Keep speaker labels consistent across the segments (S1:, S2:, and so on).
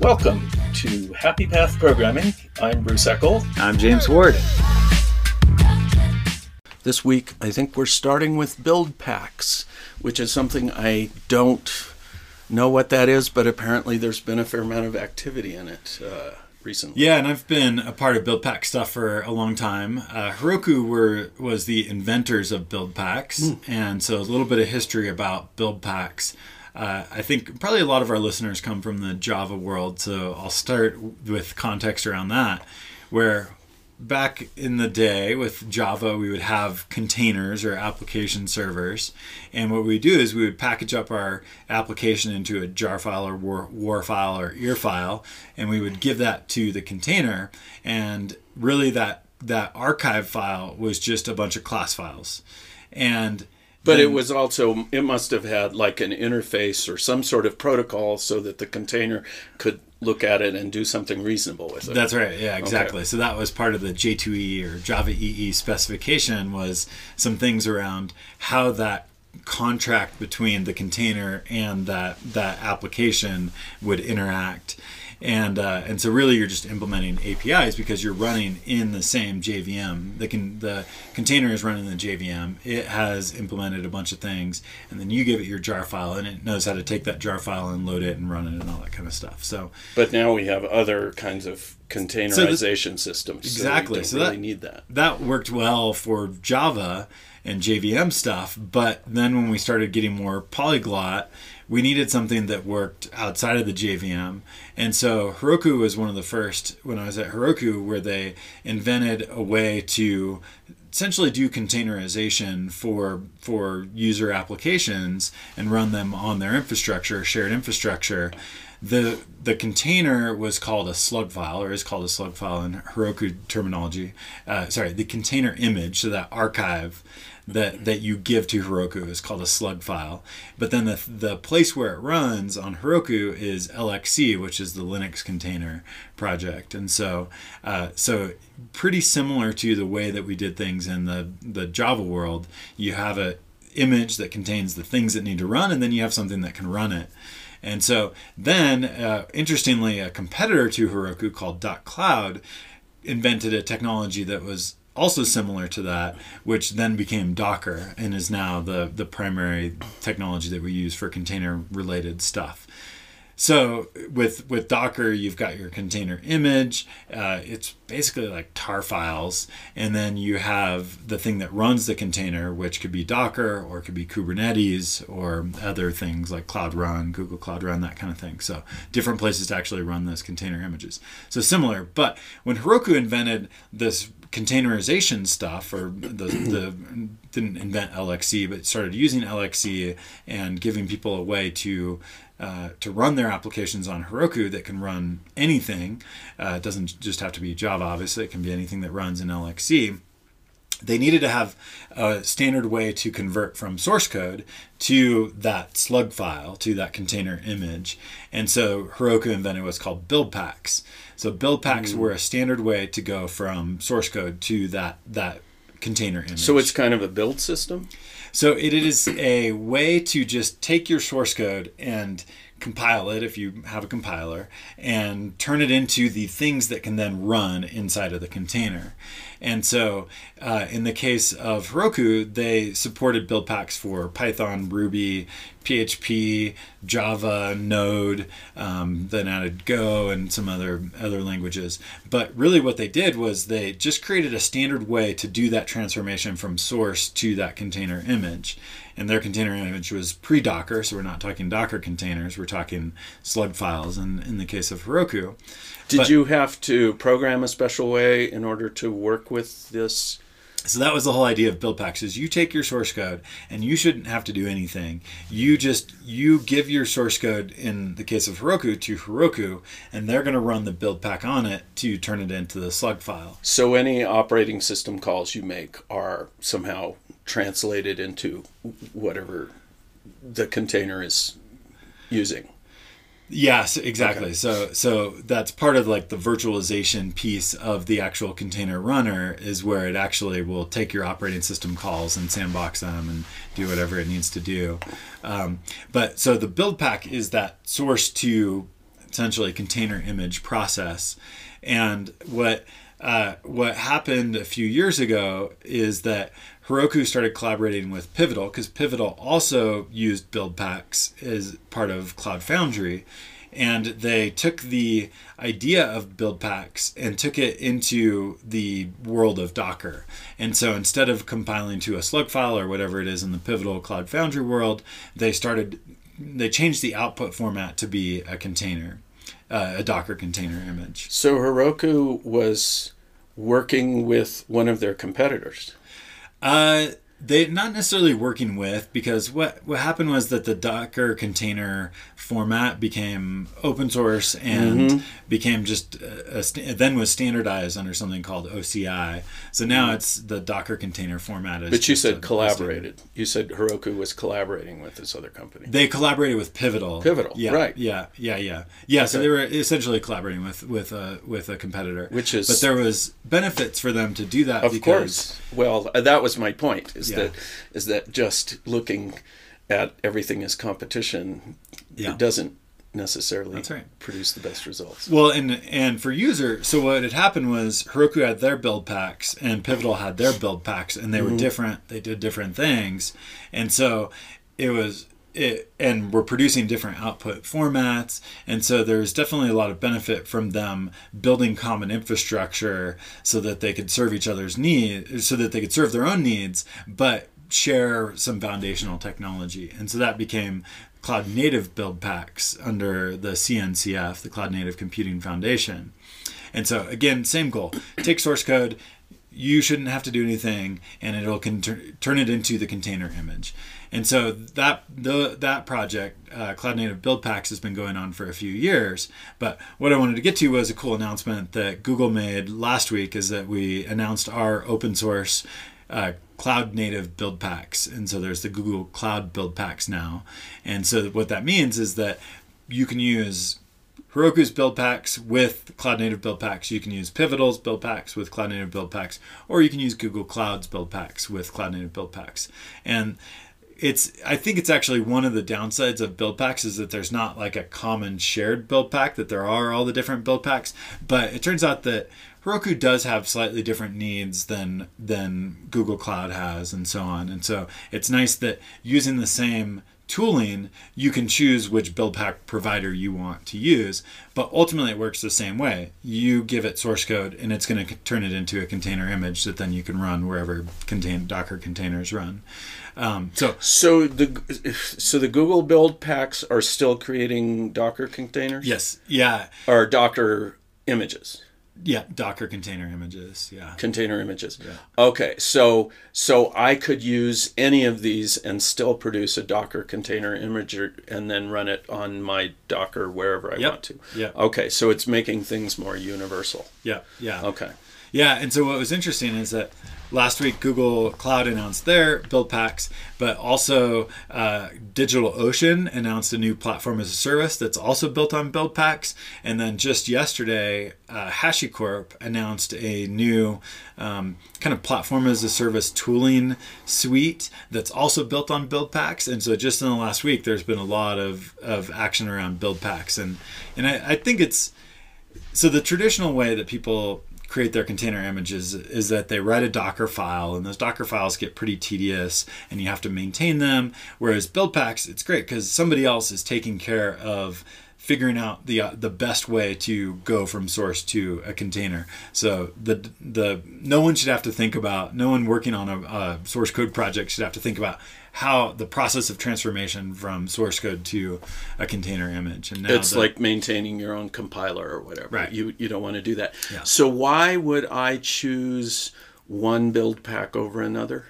S1: Welcome to Happy Path Programming. I'm Bruce Eckel.
S2: I'm James Ward.
S1: This week, I think we're starting with build packs, which is something I don't know what that is, but apparently there's been a fair amount of activity in it. Uh, recently.
S2: Yeah, and I've been a part of build pack stuff for a long time. Uh, Heroku were was the inventors of build packs, mm. and so a little bit of history about build packs. Uh, I think probably a lot of our listeners come from the Java world, so I'll start with context around that, where back in the day with Java, we would have containers or application servers. And what we do is we would package up our application into a jar file or war, war file or ear file, and we would give that to the container. And really, that, that archive file was just a bunch of class files. And
S1: but it was also it must have had like an interface or some sort of protocol so that the container could look at it and do something reasonable with it.
S2: That's right. Yeah, exactly. Okay. So that was part of the J2EE or Java EE specification was some things around how that contract between the container and that that application would interact and uh, and so really you're just implementing APIs because you're running in the same JVM. The can the container is running the JVM. It has implemented a bunch of things, and then you give it your jar file, and it knows how to take that jar file and load it and run it and all that kind of stuff. So,
S1: but now we have other kinds of containerization so systems.
S2: Exactly.
S1: So, so really that need that.
S2: That worked well for Java and JVM stuff, but then when we started getting more polyglot we needed something that worked outside of the JVM. And so Heroku was one of the first, when I was at Heroku, where they invented a way to essentially do containerization for for user applications and run them on their infrastructure, shared infrastructure. The the container was called a slug file, or is called a slug file in Heroku terminology. Uh, sorry, the container image, so that archive that that you give to Heroku is called a slug file. But then the the place where it runs on Heroku is LXC, which is the Linux container project. And so uh, so pretty similar to the way that we did things in the the Java world. You have a image that contains the things that need to run, and then you have something that can run it. And so then, uh, interestingly, a competitor to Heroku called dotCloud invented a technology that was also similar to that, which then became Docker and is now the, the primary technology that we use for container related stuff. So with with Docker, you've got your container image. Uh, it's basically like tar files, and then you have the thing that runs the container, which could be Docker or it could be Kubernetes or other things like Cloud Run, Google Cloud Run, that kind of thing. So different places to actually run those container images. So similar, but when Heroku invented this containerization stuff, or the, the didn't invent LXC, but started using LXC and giving people a way to uh, to run their applications on Heroku that can run anything. Uh, it doesn't just have to be Java, obviously. It can be anything that runs in LXC they needed to have a standard way to convert from source code to that slug file, to that container image. And so Heroku invented what's called build packs. So build packs mm. were a standard way to go from source code to that that container image.
S1: So it's kind of a build system?
S2: So it is a way to just take your source code and compile it if you have a compiler and turn it into the things that can then run inside of the container. And so, uh, in the case of Heroku, they supported build packs for Python, Ruby, PHP, Java, Node, um, then added Go and some other other languages. But really, what they did was they just created a standard way to do that transformation from source to that container image. And their container image was pre-Docker, so we're not talking Docker containers. We're talking slug files. In in the case of Heroku.
S1: Did but, you have to program a special way in order to work with this?
S2: So that was the whole idea of build packs is you take your source code and you shouldn't have to do anything. You just you give your source code in the case of Heroku to Heroku and they're going to run the build pack on it to turn it into the slug file.
S1: So any operating system calls you make are somehow translated into whatever the container is using.
S2: Yes, exactly. Okay. So so that's part of like the virtualization piece of the actual container runner is where it actually will take your operating system calls and sandbox them and do whatever it needs to do. Um, but so the build pack is that source to essentially container image process. And what uh, what happened a few years ago is that Heroku started collaborating with Pivotal because Pivotal also used build packs as part of Cloud Foundry. And they took the idea of build packs and took it into the world of Docker. And so instead of compiling to a slug file or whatever it is in the Pivotal Cloud Foundry world, they started, they changed the output format to be a container, uh, a Docker container image.
S1: So Heroku was working with one of their competitors.
S2: Uh, they not necessarily working with because what what happened was that the Docker container format became open source and mm-hmm. became just a, a, then was standardized under something called OCI. So now mm-hmm. it's the Docker container format.
S1: is but you said a, collaborated. You said Heroku was collaborating with this other company.
S2: They collaborated with Pivotal.
S1: Pivotal,
S2: yeah,
S1: right?
S2: Yeah, yeah, yeah, yeah. Okay. So they were essentially collaborating with with a with a competitor,
S1: which is.
S2: But there was benefits for them to do that.
S1: Of course. Well, uh, that was my point. Is yeah. that is that just looking at everything as competition, yeah. it doesn't necessarily
S2: right.
S1: produce the best results.
S2: Well, and and for user, so what had happened was Heroku had their build packs and Pivotal had their build packs, and they mm-hmm. were different. They did different things, and so it was it, and we're producing different output formats and so there's definitely a lot of benefit from them building common infrastructure so that they could serve each other's needs so that they could serve their own needs but share some foundational technology. And so that became cloud native build packs under the cncf the cloud native computing foundation. And so again same goal. Take source code. You shouldn't have to do anything and it'll con- turn it into the container image and so that the that project, uh, Cloud Native Build Packs, has been going on for a few years. But what I wanted to get to was a cool announcement that Google made last week. Is that we announced our open source uh, cloud native build packs and so there's the google cloud build packs now and so what that means is that you can use Heroku's build packs with Cloud Native build packs. You can use Pivotal's build packs with Cloud Native build packs, or you can use Google Cloud's build packs with Cloud Native build packs. And it's I think it's actually one of the downsides of build packs is that there's not like a common shared build pack that there are all the different build packs but it turns out that Heroku does have slightly different needs than than Google Cloud has and so on and so it's nice that using the same tooling, you can choose which build pack provider you want to use, but ultimately it works the same way. You give it source code and it's going to turn it into a container image that then you can run wherever contain Docker containers run. Um, so,
S1: so the so the Google build packs are still creating Docker containers.
S2: Yes. Yeah.
S1: Or Docker images.
S2: Yeah, Docker container images. Yeah.
S1: Container images. Yeah. Okay, so so I could use any of these and still produce a Docker container image and then run it on my Docker wherever I
S2: yep.
S1: want to.
S2: Yeah.
S1: Okay, so it's making things more universal.
S2: Yeah. Yeah.
S1: Okay.
S2: Yeah, and so what was interesting is that last week Google Cloud announced their build packs, but also uh, DigitalOcean announced a new platform as a service that's also built on build packs. And then just yesterday, uh, HashiCorp announced a new um, kind of platform as a service tooling suite that's also built on build packs. And so just in the last week, there's been a lot of, of action around build packs. And, and I, I think it's so the traditional way that people create their container images is that they write a Docker file, and those Docker files get pretty tedious, and you have to maintain them. Whereas build packs, it's great because somebody else is taking care of figuring out the uh, the best way to go from source to a container. So the the no one should have to think about no one working on a, a source code project should have to think about how the process of transformation from source code to a container image.
S1: And now it's the, like maintaining your own compiler or whatever.
S2: Right.
S1: You you don't want to do that.
S2: Yeah.
S1: So why would I choose one build pack over another?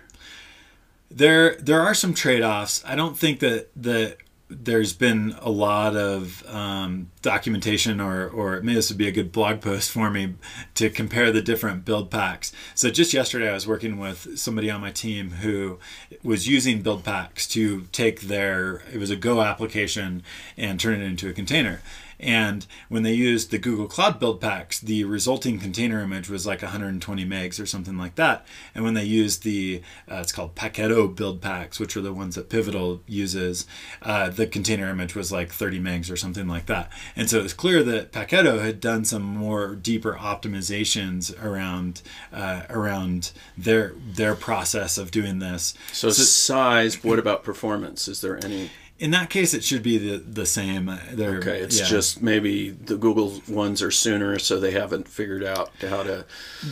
S2: There there are some trade offs. I don't think that the there's been a lot of um, documentation, or or maybe this would be a good blog post for me to compare the different build packs. So just yesterday, I was working with somebody on my team who was using build packs to take their it was a Go application and turn it into a container. And when they used the Google Cloud build packs, the resulting container image was like 120 megs or something like that. And when they used the, uh, it's called Paketo build packs, which are the ones that Pivotal uses, uh, the container image was like 30 megs or something like that. And so it was clear that Paketo had done some more deeper optimizations around uh, around their their process of doing this.
S1: So, size. What about performance? Is there any?
S2: In that case, it should be the the same. They're,
S1: Okay, it's
S2: yeah.
S1: just maybe the Google ones are sooner, so they haven't figured out how to.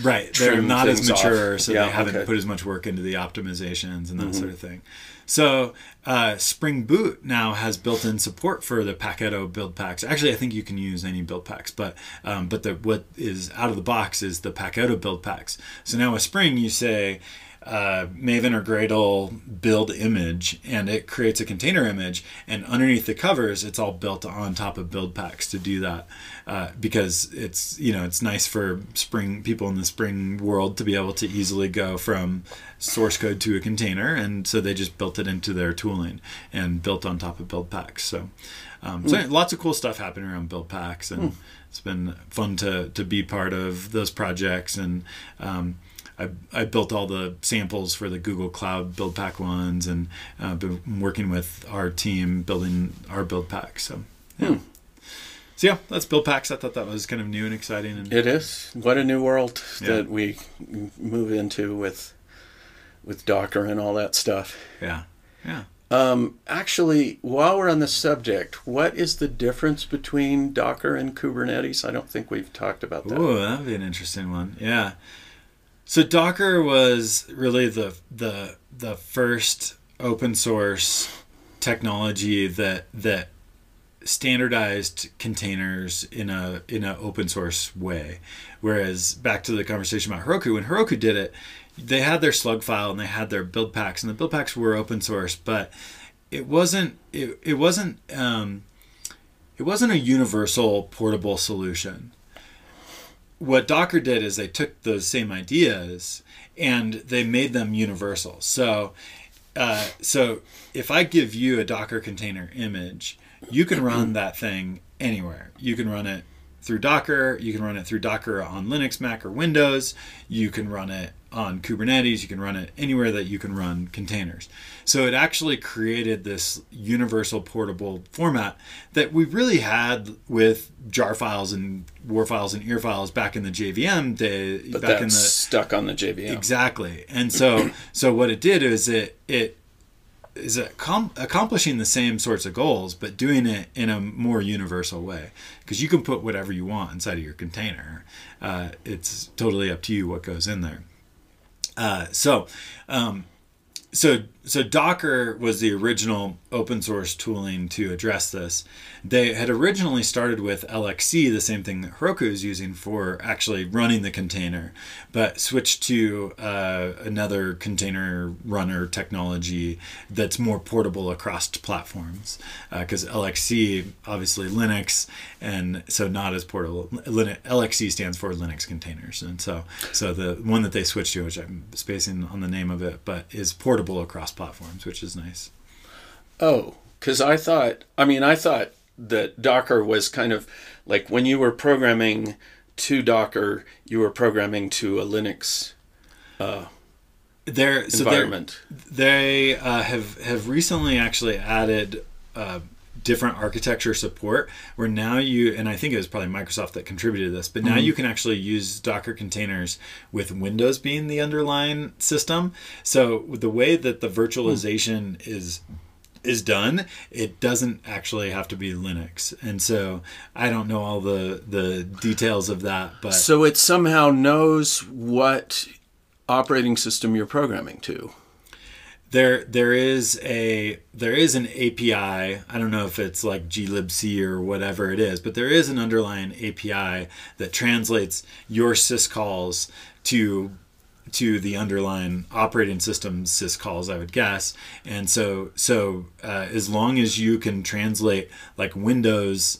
S2: right. They're not as
S1: things off.
S2: mature, so
S1: Yeah,
S2: they haven't
S1: okay.
S2: put as much work into the optimizations and that
S1: Mm-hmm.
S2: sort of thing. So uh, Spring Boot now has built-in support for the Paketo build packs. Actually, I think you can use any build packs, but um, but the what is out of the box is the Paketo build packs. So now with Spring, you say. Uh, Maven or Gradle build image, and it creates a container image, and underneath the covers, it's all built on top of build packs to do that, uh, because it's you know it's nice for Spring people in the Spring world to be able to easily go from source code to a container, and so they just built it into their tooling and built on top of build packs. So, um, so lots of cool stuff happening around build packs, and it's been fun to to be part of those projects. And um, I, I built all the samples for the Google Cloud build pack ones, and uh, been working with our team building our build packs. So, yeah. So yeah, that's build packs. I thought that was kind of new and exciting. And
S1: It is. What a new world
S2: Yeah.
S1: that we move into with with Docker and all that stuff.
S2: yeah, yeah.
S1: Um, actually, while we're on the subject, what is the difference between Docker and Kubernetes? I don't think we've talked about that.
S2: Ooh, that'd be an interesting one. Yeah. So Docker was really the the the first open source technology that that standardized containers in a in an open source way. Whereas back to the conversation about Heroku, when Heroku did it, they had their slug file and they had their build packs, and the build packs were open source, but it wasn't it, it wasn't um, it wasn't a universal portable solution what Docker did is they took those same ideas and they made them universal. So, uh, so if I give you a Docker container image, you can run that thing anywhere. You can run it through Docker. You can run it through Docker on Linux, Mac, or Windows. You can run it on Kubernetes. You can run it anywhere that you can run containers. So it actually created this universal portable format that we really had with jar files and war files and ear files back in the JVM day.
S1: but
S2: back
S1: that's
S2: in the
S1: stuck on the JVM.
S2: Exactly. And so so what it did is it it is accom- accomplishing the same sorts of goals, but doing it in a more universal way. Because you can put whatever you want inside of your container. Uh, it's totally up to you what goes in there. Uh, so, um, so so Docker was the original open source tooling to address this. They had originally started with LXC, the same thing that Heroku is using for actually running the container, but switched to uh, another container runner technology that's more portable across platforms. Because LXC, obviously Linux, and so not as portable. LXC stands for Linux containers, and so so the one that they switched to, which I'm spacing on the name of it, but is portable across platforms, which is nice.
S1: Oh, because I thought, I mean, I thought that Docker was kind of like when you were programming to Docker, you were programming to a Linux
S2: so they're-
S1: environment.
S2: they uh, have have recently actually added uh, different architecture support where now you and I think it was probably Microsoft that contributed this, but now mm-hmm. you can actually use Docker containers with Windows being the underlying system. So the way that the virtualization is is done, it doesn't actually have to be Linux. And so I don't know all the the details of that, but
S1: So it somehow knows what operating system you're programming to.
S2: There there is a there is an API. I don't know if it's like glibc or whatever it is, but there is an underlying API that translates your syscalls to to the underlying operating system syscalls, I would guess. And so so uh, as long as you can translate like Windows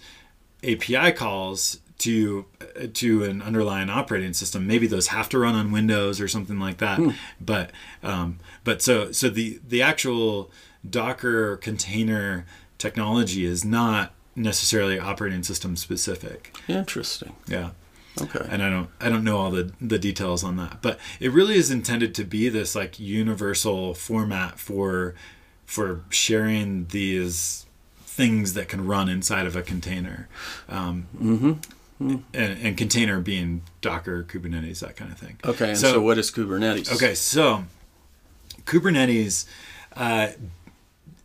S2: API calls to to an underlying operating system. Maybe those have to run on Windows or something like that. But um, but so so the the actual Docker container technology is not necessarily operating system specific.
S1: Interesting.
S2: Yeah.
S1: Okay.
S2: and I don't I don't know all the the details on that, but it really is intended to be this like universal format for for sharing these things that can run inside of a container, um,
S1: Mm-hmm.
S2: and, and container being Docker, Kubernetes, that kind of thing.
S1: Okay. And so,
S2: So-
S1: what is Kubernetes?
S2: Okay, so Kubernetes, uh,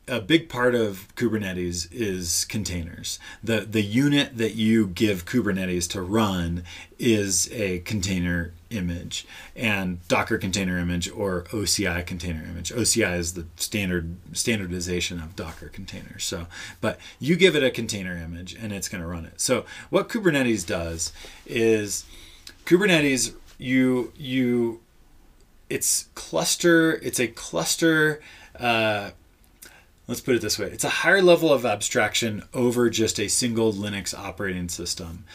S2: a big part of Kubernetes is containers. the The unit that you give Kubernetes to run is a container image, and Docker container image or OCI container image. OCI is the standard standardization of Docker containers. So, but you give it a container image, and it's going to run it. So, what Kubernetes does is Kubernetes you you it's cluster it's a cluster uh, let's put it this way. It's a higher level of abstraction over just a single linux operating system.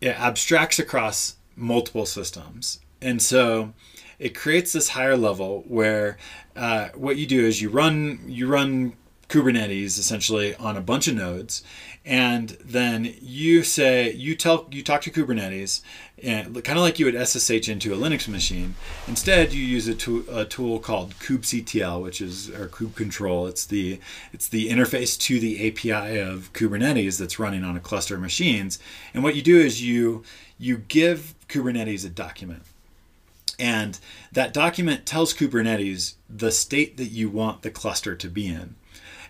S2: It abstracts across multiple systems. And so it creates this higher level where uh, what you do is you run you run kubernetes essentially on a bunch of nodes and then you say you tell you talk to kubernetes and kind of like you would ssh into a linux machine. Instead you use a, tool a tool called kubectl which is or kube control. It's the it's the interface to the api of kubernetes that's running on a cluster of machines. And what you do is you you give kubernetes a document. And that document tells kubernetes the state that you want the cluster to be in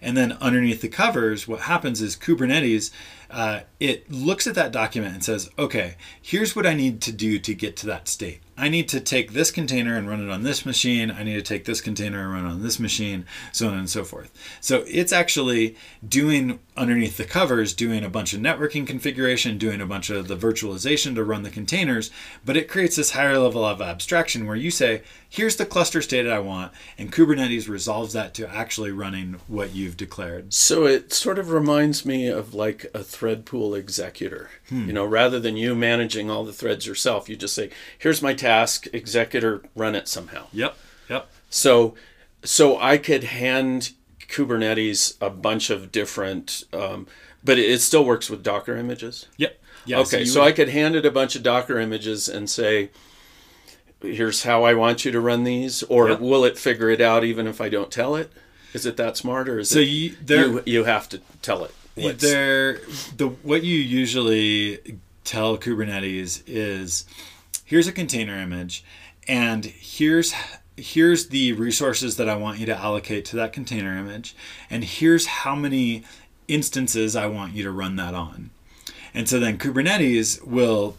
S2: and then underneath the covers, what happens is Kubernetes, uh, it looks at that document and says, okay, here's what I need to do to get to that state. I need to take this container and run it on this machine. I need to take this container and run it on this machine, so on and so forth. So it's actually doing underneath the covers, doing a bunch of networking configuration, doing a bunch of the virtualization to run the containers, but it creates this higher level of abstraction where you say, here's the cluster state I want, and Kubernetes resolves that to actually running what you've declared.
S1: So it sort of reminds me of like a thread pool executor. You know, rather than you managing all the threads yourself, you just say, "Here's my task, executor, run it somehow."
S2: Yep. Yep.
S1: So, so I could hand Kubernetes a bunch of different, um, but it, still works with Docker images.
S2: Yep. Yeah,
S1: okay,
S2: you
S1: so,
S2: would-
S1: I could hand it a bunch of Docker images and say, "Here's how I want you to run these," or
S2: Yep.
S1: will it figure it out even if I don't tell it? Is it that smart, or is
S2: So
S1: it
S2: you there
S1: you you have to tell it? what's-
S2: there the what you usually tell Kubernetes is here's a container image and here's here's the resources that I want you to allocate to that container image and here's how many instances I want you to run that on. And so then Kubernetes will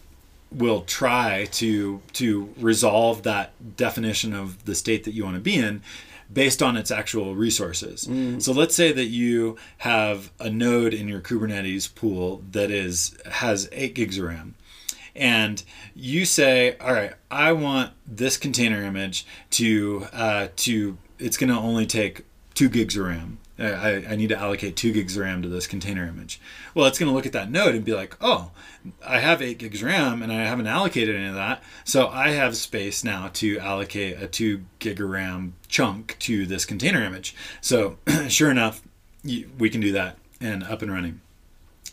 S2: will try to to resolve that definition of the state that you want to be in based on its actual resources. So let's say that you have a node in your Kubernetes pool that is has 8 gigs of RAM and you say, "All right, I want this container image to uh, to it's going to only take two gigs of RAM. I, I- need to allocate two gigs of RAM to this container image." Well, it's going to look at that node and be like, "Oh, I have eight gigs of RAM and I haven't allocated any of that, so I have space now to allocate a two gig of RAM chunk to this container image." So, sure enough, we can do that and up and running.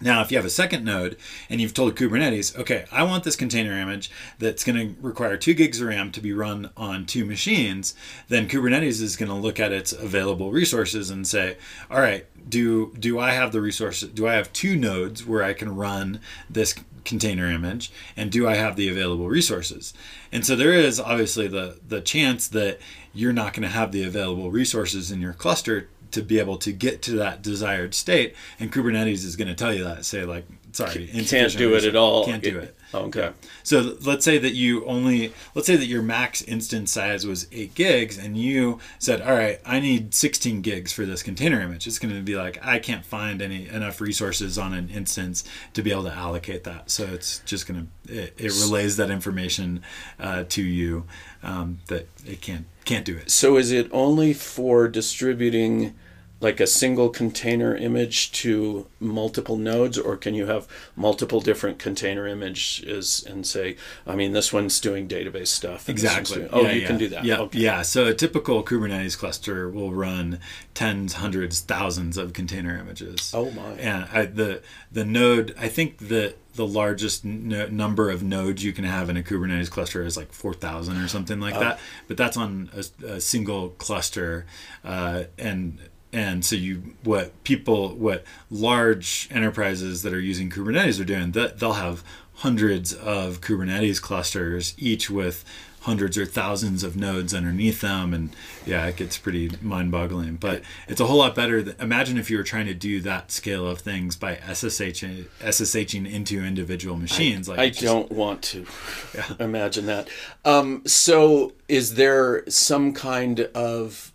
S2: Now, if you have a second node and you've told Kubernetes, okay, I want this container image that's going to require two gigs of RAM to be run on two machines, then Kubernetes is going to look at its available resources and say, all right, do do I have the resources? Do I have two nodes where I can run this container image, and do I have the available resources? And so there is obviously the the chance that you're not going to have the available resources in your cluster to be able to get to that desired state and kubernetes is going to tell you that say like sorry
S1: can't do it at all.
S2: can't do it.
S1: Okay.
S2: so let's say that you only let's say that your max instance size was 8 gigs and you said all right i need 16 gigs for this container image. It's going to be like i can't find any enough resources on an instance to be able to allocate that. So it's just going to it, it relays that information uh, to you um, that it can't can't do it.
S1: So is it only for distributing like a single container image to multiple nodes, or can you have multiple different container images and say, I mean, this one's doing database stuff. and this one's
S2: Exactly.
S1: doing- oh,
S2: Yeah,
S1: you
S2: yeah.
S1: can do that.
S2: Yeah,
S1: Okay.
S2: yeah. So a typical Kubernetes cluster will run tens, hundreds, thousands of container images.
S1: Oh, my.
S2: And I, the the node, I think the the largest no, number of nodes you can have in a Kubernetes cluster is like four thousand or something like that. But that's on a, a single cluster, uh, and and so you what people what large enterprises that are using Kubernetes are doing that they'll have hundreds of Kubernetes clusters, each with hundreds or thousands of nodes underneath them, and yeah, it gets pretty mind-boggling. But it's a whole lot better. Than, imagine if you were trying to do that scale of things by SSH SSHing into individual machines. like
S1: I
S2: just-
S1: don't want to imagine that. Um, so, is there some kind of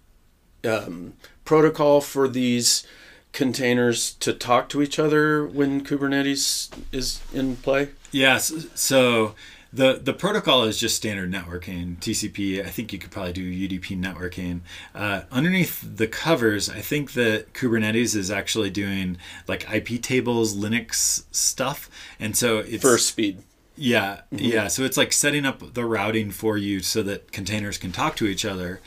S1: um, protocol for these containers to talk to each other when Kubernetes is in play?
S2: Yes. So the the protocol is just standard networking, TCP. I think you could probably do UDP networking. Uh, underneath the covers, I think that Kubernetes is actually doing like IP tables, Linux stuff, and so it's
S1: For speed.
S2: yeah, yeah. So it's like setting up the routing for you so that containers can talk to each other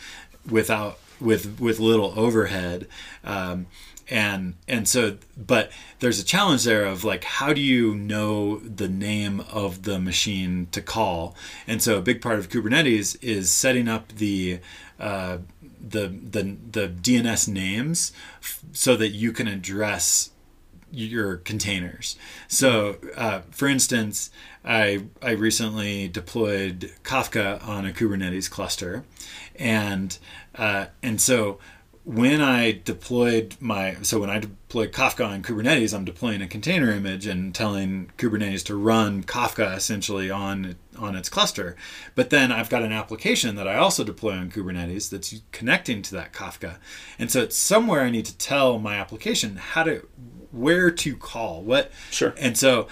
S2: without with with little overhead. Um, and and so but there's a challenge there of like how do you know the name of the machine to call and so a big part of kubernetes is setting up the uh, the the the dns names f- so that you can address your containers. So, uh, for instance, I I recently deployed Kafka on a Kubernetes cluster, and uh, and so when I deployed my so when I deployed Kafka on Kubernetes, I'm deploying a container image and telling Kubernetes to run Kafka essentially on on its cluster. But then I've got an application that I also deploy on Kubernetes that's connecting to that Kafka, and so it's somewhere I need to tell my application how to where to call what
S1: Sure.
S2: and so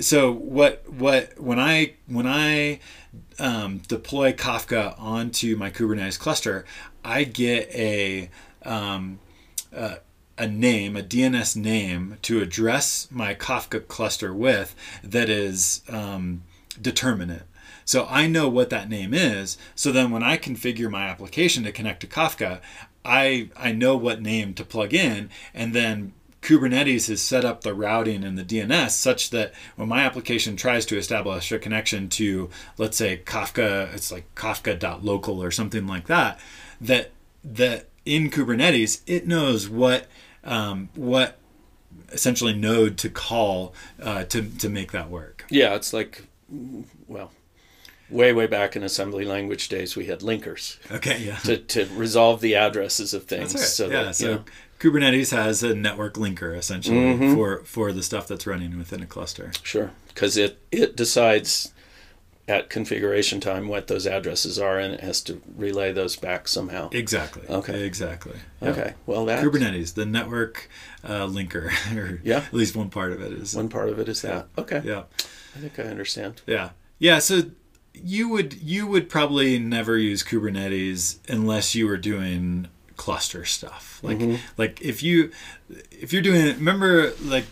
S2: so what what when i when i um, deploy kafka onto my kubernetes cluster i get a um, uh, a name a dns name to address my kafka cluster with that is um, determinate so I know what that name is. So then when I configure my application to connect to Kafka, I I know what name to plug in and then Kubernetes has set up the routing and the DNS such that when my application tries to establish a connection to, let's say Kafka, it's like Kafka.local or something like that, that that in Kubernetes it knows what um, what essentially node to call uh, to to make that work.
S1: Yeah, it's like, well, way, way back in assembly language days, we had linkers
S2: Okay, yeah.
S1: to, to resolve the addresses of things.
S2: That's right.
S1: So
S2: yeah,
S1: that,
S2: so
S1: know,
S2: Kubernetes has a network linker essentially
S1: Mm-hmm.
S2: for for the stuff that's running within a cluster.
S1: Sure, because it it decides at configuration time what those addresses are, and it has to relay those back somehow.
S2: Exactly.
S1: Okay.
S2: Exactly. Yeah.
S1: Okay, well that
S2: Kubernetes, the network uh, linker, or
S1: Yeah.
S2: at least one part of it is.
S1: one part of it is that. Okay,
S2: Yeah.
S1: I think I understand.
S2: Yeah. Yeah. So you would you would probably never use Kubernetes unless you were doing cluster stuff. Like
S1: Mm-hmm.
S2: like if you if you're doing it remember like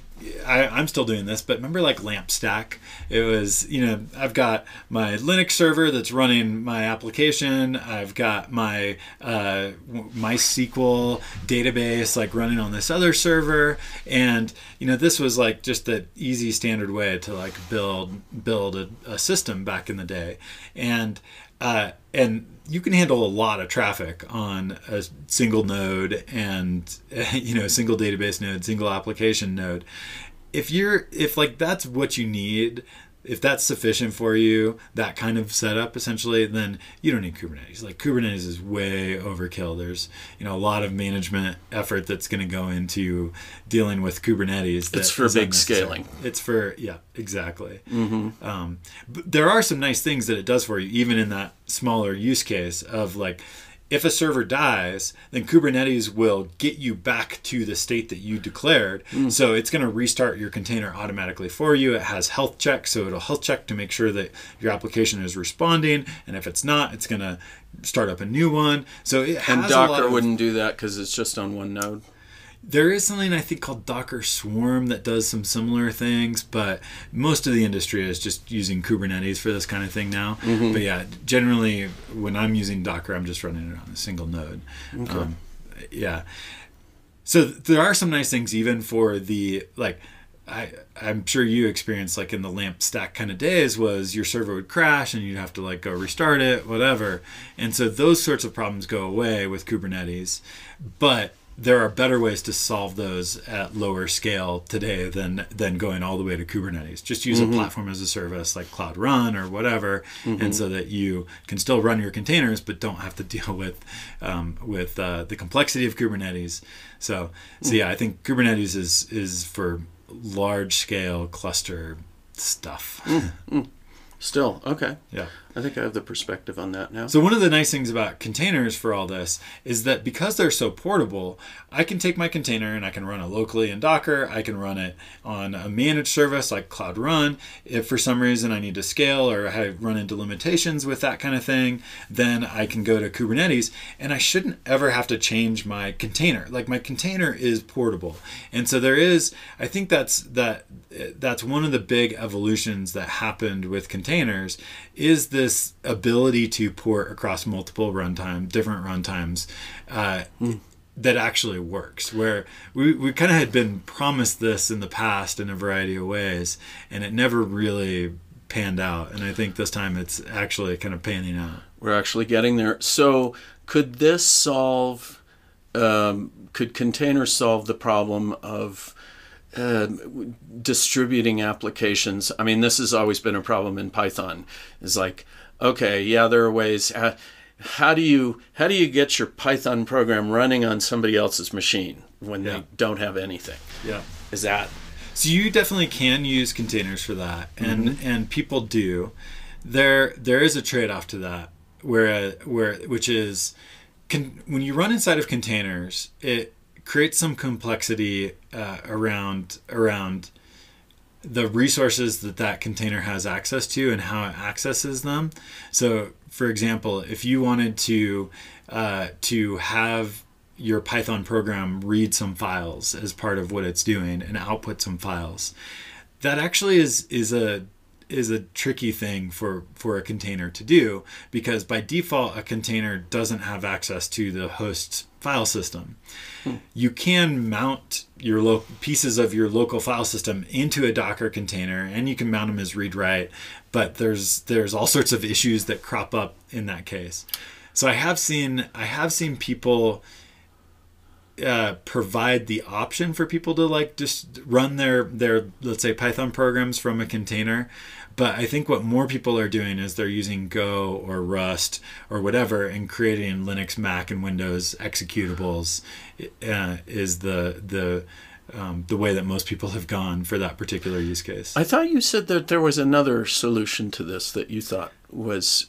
S2: I, I'm still doing this, but remember like LAMP stack? It was, you know, I've got my Linux server that's running my application. I've got my uh, MySQL database like running on this other server, and you know, this was like just the easy standard way to like build build a, a system back in the day, and uh, and you can handle a lot of traffic on a single node and you know single database node single application node. If you're if like that's what you need if that's sufficient for you that kind of setup essentially then you don't need kubernetes. Like kubernetes is way overkill. There's you know a lot of management effort that's going to go into dealing with kubernetes
S1: It's for big scaling.
S2: it's for yeah exactly. Um, but there are some nice things that it does for you, even in that smaller use case of like, if a server dies, then Kubernetes will get you back to the state that you declared. Hmm. So it's going to restart your container automatically for you. It has health check, so it'll health check to make sure that your application is responding. And if it's not, it's going to start up a new one. So it has
S1: And Docker
S2: of-
S1: wouldn't do that because it's just on one node.
S2: There is something I think called Docker Swarm that does some similar things, but most of the industry is just using Kubernetes for this kind of thing now.
S1: Mm-hmm.
S2: But yeah, generally when I'm using Docker, I'm just running it on a single node.
S1: Okay.
S2: Um, yeah. So there are some nice things even for the like I I'm sure you experienced like in the lamp stack kind of days was your server would crash and you'd have to like go restart it, whatever. And so those sorts of problems go away with Kubernetes. But there are better ways to solve those at lower scale today than than going all the way to Kubernetes. Just use a platform as a service like Cloud Run or whatever, and so that you can still run your containers, but don't have to deal with um, with uh, the complexity of Kubernetes. So, so yeah, I think Kubernetes is is for large scale cluster stuff.
S1: Still, okay.
S2: yeah.
S1: I think I have the perspective on that now.
S2: So one of the nice things about containers for all this is that because they're so portable, I can take my container and I can run it locally in Docker. I can run it on a managed service like Cloud Run. If for some reason I need to scale or I run into limitations with that kind of thing, then I can go to Kubernetes and I shouldn't ever have to change my container. Like my container is portable. And so there is I think that's that that's one of the big evolutions that happened with containers is this ability to port across multiple runtime, different runtimes, uh, that actually works. Where we, we kind of had been promised this in the past in a variety of ways, and it never really panned out. And I think this time it's actually kind of panning out.
S1: We're actually getting there. So, could this solve? Um, could containers solve the problem of uh, distributing applications? I mean, this has always been a problem in Python. Is like, okay, yeah, there are ways. Uh, how do you how do you get your Python program running on somebody else's machine when
S2: Yeah.
S1: they don't have anything?
S2: Yeah.
S1: Is that
S2: So you definitely can use containers for that, and and people do. There there is a trade off to that, where where which is, con, when you run inside of containers, it creates some complexity uh, around around the resources that that container has access to and how it accesses them. So, for example, if you wanted to uh, to have your Python program read some files as part of what it's doing and output some files, that actually is is a is a tricky thing for for a container to do because by default a container doesn't have access to the host's file system. You can mount your lo- pieces of your local file system into a docker container and you can mount them as read write but there's there's all sorts of issues that crop up in that case. So i have seen i have seen people uh, provide the option for people to like just run their their let's say Python programs from a container. But I think what more people are doing is they're using Go or Rust or whatever and creating Linux, Mac, and Windows executables uh, is the the um, the way that most people have gone for that particular use case.
S1: I thought you said that there was another solution to this that you thought was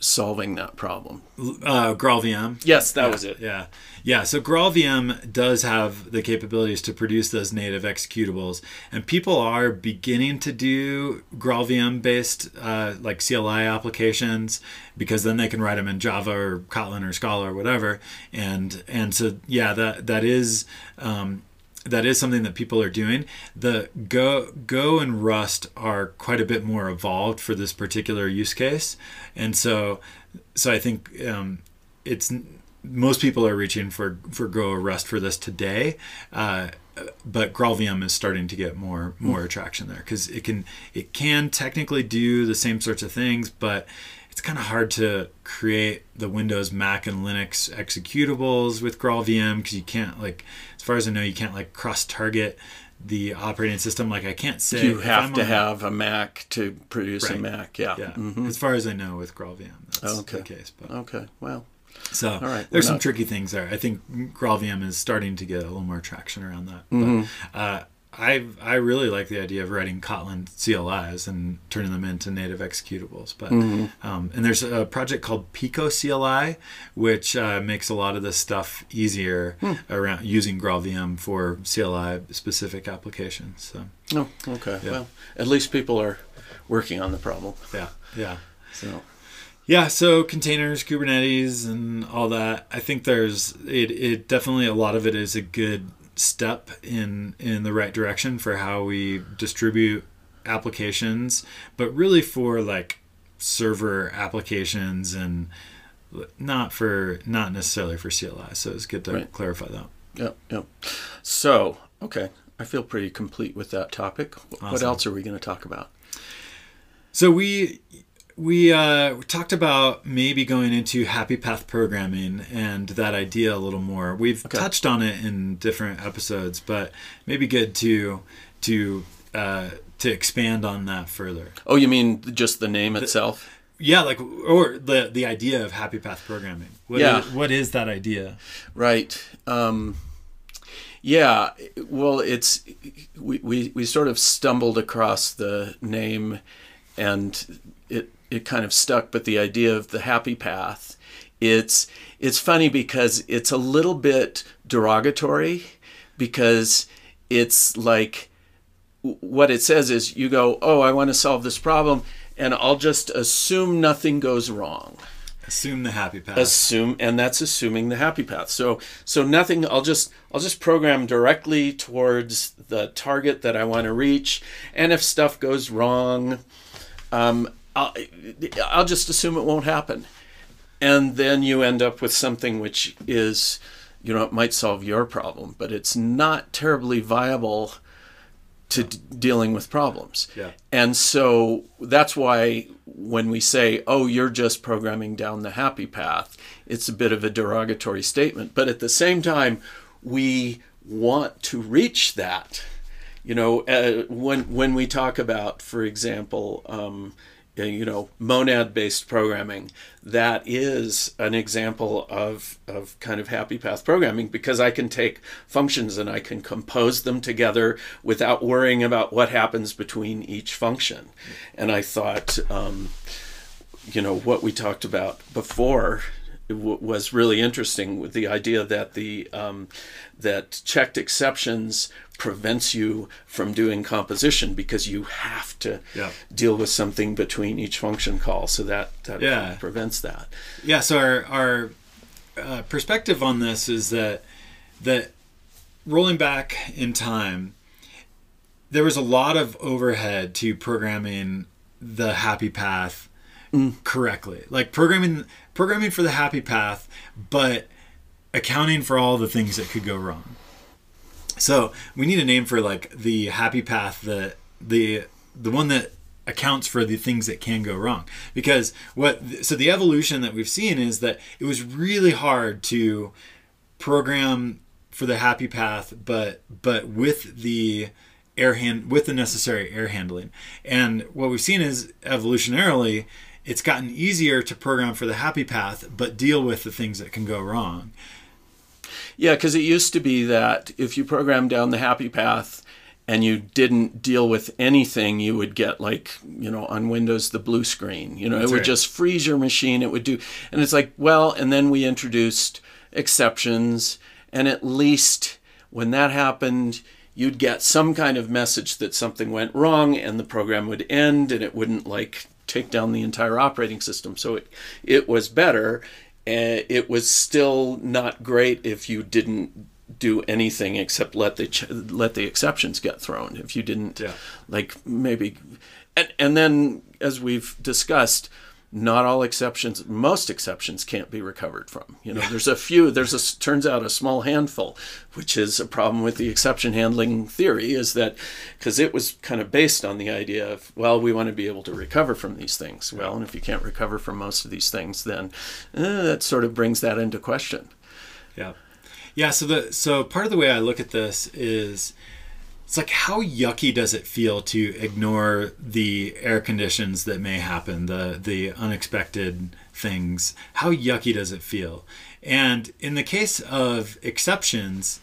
S1: solving that problem.
S2: Uh, GraalVM.
S1: Yes, that
S2: yeah,
S1: was it.
S2: Yeah, yeah. So GraalVM does have the capabilities to produce those native executables, and people are beginning to do GraalVM based uh, like CLI applications because then they can write them in Java or Kotlin or Scala or whatever. And and so yeah, that that is. Um, that is something that people are doing. The Go Go and Rust are quite a bit more evolved for this particular use case, and so so I think um, it's most people are reaching for for Go or Rust for this today. Uh, but GraalVM is starting to get more more attraction there because it can it can technically do the same sorts of things, but it's kind of hard to create the Windows, Mac, and Linux executables with GraalVM because you can't like, as far as I know, you can't like cross-target the operating system. Like I can't say
S1: You have to
S2: on-
S1: have a Mac to produce a Mac. Yeah.
S2: Yeah,
S1: Mhm.
S2: as far as I know with GraalVM, that's
S1: Okay.
S2: the case. But
S1: Okay. Well,
S2: so All
S1: right,
S2: there's some
S1: not-
S2: tricky things there. I think GraalVM is starting to get a little more traction around that.
S1: Mm-hmm.
S2: But uh, I I really like the idea of writing Kotlin CLIs and turning them into native executables. But
S1: Mm-hmm.
S2: um, and there's a project called Pico CLI, which uh, makes a lot of this stuff easier
S1: Hmm.
S2: around using GraalVM for CLI specific applications. So
S1: oh, okay.
S2: Yeah.
S1: Well, at least people are working on the problem.
S2: yeah, yeah.
S1: So
S2: Yeah, so containers, Kubernetes, and all that. I think there's it. It definitely a lot of it is a good step in in the right direction for how we distribute applications, but really for like server applications and not for not necessarily for CLI. So it's good to right. clarify that.
S1: Yep, yep. So, okay, I feel pretty complete with that topic. Awesome. What else are we going to talk about?
S2: So we we uh, talked about maybe going into happy path programming and that idea a little more. We've okay. touched on it in different episodes, but maybe good to to uh, to expand on that further.
S1: Oh, you mean just the name the, itself?
S2: Yeah, like or the the idea of happy path programming. What yeah. Is, what is that idea?
S1: Right. Um, yeah. Well, it's we, we we sort of stumbled across the name, and it it kind of stuck. But the idea of the happy path, it's it's funny because it's a little bit derogatory, because it's like what it says is you go, oh, I want to solve this problem, and I'll just assume nothing goes wrong.
S2: Assume the happy path.
S1: Assume, and that's assuming the happy path. So, so nothing. I'll just, I'll just program directly towards the target that I want to reach, and if stuff goes wrong, um, I'll, I'll just assume it won't happen, and then you end up with something which is, you know, it might solve your problem, but it's not terribly viable to d- dealing with problems.
S2: Yeah.
S1: And so that's why when we say, "Oh, you're just programming down the happy path," it's a bit of a derogatory statement, but at the same time, we want to reach that. You know, uh, when when we talk about, for example, um, you know monad based programming that is an example of of kind of happy path programming because i can take functions and i can compose them together without worrying about what happens between each function. And i thought um, you know what we talked about before was really interesting with the idea that the um, that checked exceptions prevents you from doing composition because you have to
S2: yeah.
S1: deal with something between each function call. So that, that
S2: yeah.
S1: prevents that.
S2: Yeah. So our, our uh, perspective on this is that, that rolling back in time, there was a lot of overhead to programming the happy path mm. correctly. Like programming, programming for the happy path, but accounting for all the things that could go wrong. So we need a name for like the happy path, the the the one that accounts for the things that can go wrong. Because what so the evolution that we've seen is that it was really hard to program for the happy path, but but with the air hand with the necessary air handling. And what we've seen is evolutionarily, it's gotten easier to program for the happy path, but deal with the things that can go wrong.
S1: Yeah, because it used to be that if you program down the happy path and you didn't deal with anything, you would get like, you know, on Windows, the blue screen. You know, That's it would right. just freeze your machine. It would do, and it's like, well, and then we introduced exceptions, and at least when that happened, you'd get some kind of message that something went wrong and the program would end and it wouldn't like take down the entire operating system. So it, it was better and it was still not great if you didn't do anything except let the ch- let the exceptions get thrown. If you didn't,
S2: yeah.
S1: like maybe, and and then as we've discussed, not all exceptions, most exceptions can't be recovered from. You know, there's a few, there's a, turns out a small handful, which is a problem with the exception handling theory, is that because it was kind of based on the idea of, well, we want to be able to recover from these things. Well, and if you can't recover from most of these things, then eh, that sort of brings that into question.
S2: Yeah. Yeah. So the, so part of the way I look at this is, it's like how yucky does it feel to ignore the air conditions that may happen the the unexpected things? How yucky does it feel? And in the case of exceptions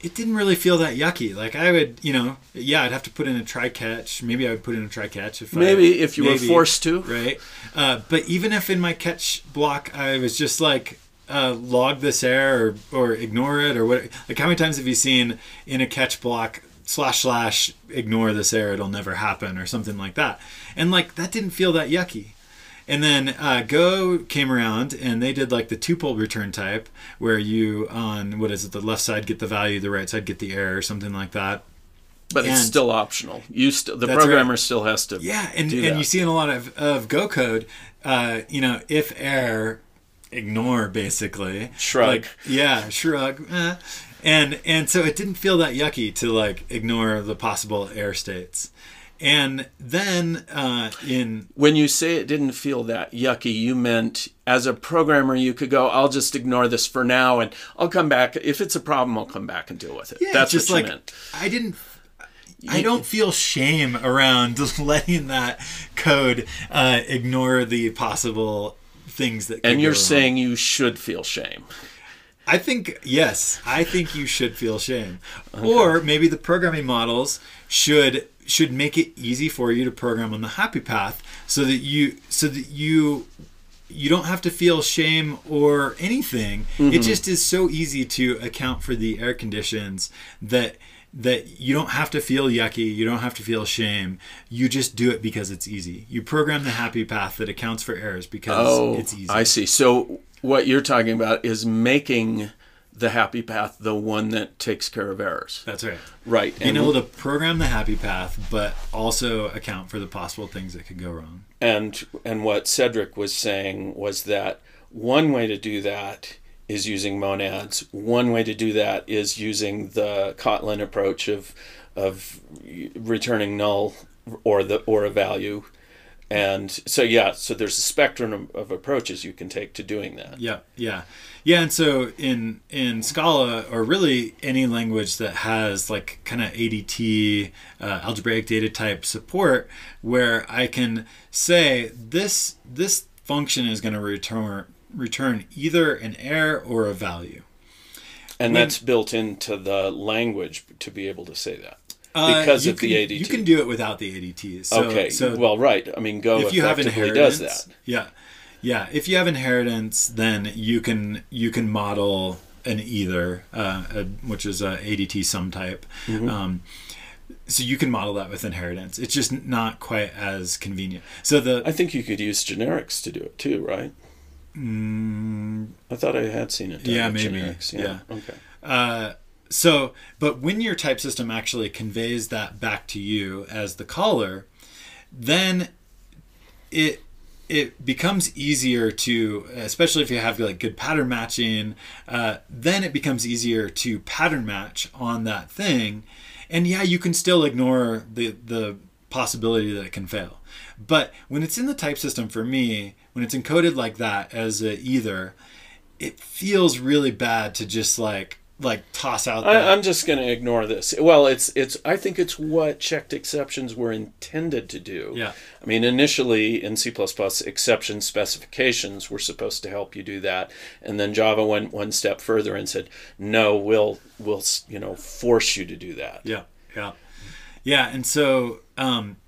S2: it didn't really feel that yucky. Like i would you know yeah i'd have to put in a try catch maybe i would put in a try catch if
S1: maybe
S2: I,
S1: if you maybe, were forced to.
S2: right? Uh, but even if in my catch block i was just like uh, log this error or, or ignore it or what like how many times have you seen in a catch block slash slash ignore this error it'll never happen or something like that and like that didn't feel that yucky And then uh, Go came around and they did like the tuple return type, where you on what is it, the left side get the value, the right side get the error, or something like that.
S1: But it's still optional. You st- the programmer
S2: right.
S1: still has to.
S2: Yeah, and, and
S1: that.
S2: you see in a lot of, of Go code, uh, you know, if error, ignore basically.
S1: Shrug.
S2: Like, yeah, shrug. eh. And and so it didn't feel that yucky to like ignore the possible error states. And then uh, in
S1: When you say it didn't feel that yucky, you meant as a programmer, you could go, I'll just ignore this for now and I'll come back. If it's a problem, I'll come back and deal with it.
S2: yeah,
S1: That's
S2: just
S1: what you
S2: like
S1: meant.
S2: I didn't. I don't feel shame around letting that code uh, ignore the possible things that. could
S1: And you're saying you should feel shame.
S2: I think yes. I think you should feel shame, or maybe the programming models should should make it easy for you to program on the happy path, so that you so that you you don't have to feel shame or anything. It mm-hmm. just is so easy to account for the air conditions that that you don't have to feel yucky, you don't have to feel shame. You just do it because it's easy. You program the happy path that accounts for errors because
S1: Oh,
S2: it's easy.
S1: I see. So what you're talking about is making the happy path the one that takes care of errors.
S2: That's right.
S1: Right.
S2: being
S1: And,
S2: able to program the happy path, but also account for the possible things that could go wrong.
S1: and and what Cedric was saying was that one way to do that is using monads. One way to do that is using the Kotlin approach of of returning null or the or a value. And so yeah, so there's a spectrum of, approaches you can take to doing that.
S2: Yeah, yeah, yeah. And so in in Scala, or really any language that has like kind of ADT, uh, algebraic data type support, where I can say this this function is going to return return either an error or a value.
S1: And that's built into the language to be able to say that.
S2: Uh,
S1: Because
S2: you
S1: of
S2: can,
S1: the ADT.
S2: you can do it without the ADTs. So,
S1: okay.
S2: so
S1: well, right. I mean, Go
S2: if you have inheritance,
S1: does that.
S2: yeah, yeah. If you have inheritance, then you can you can model an either, uh, a, which is a ADT sum type.
S1: Mm-hmm.
S2: Um, so you can model that with inheritance. It's just not quite as convenient. So the
S1: I think you could use generics to do it too, right? I thought I had seen it. Done
S2: Mm. Yeah, maybe.
S1: Generics.
S2: Yeah.
S1: Okay.
S2: Uh, so, but when your type system actually conveys that back to you as the caller, then it it becomes easier to, especially if you have like good pattern matching, uh, then it becomes easier to pattern match on that thing. And yeah, you can still ignore the the possibility that it can fail. But when it's in the type system for me, when it's encoded like that as a either, it feels really bad to just like like toss out.
S1: I, I'm just going to ignore this. Well, it's it's. I think it's what checked exceptions were intended to do.
S2: Yeah.
S1: I mean, initially in C++, exception specifications were supposed to help you do that, and then Java went one step further and said, "No, we'll we'll you know force you to do that."
S2: Yeah, yeah, yeah. And so, um,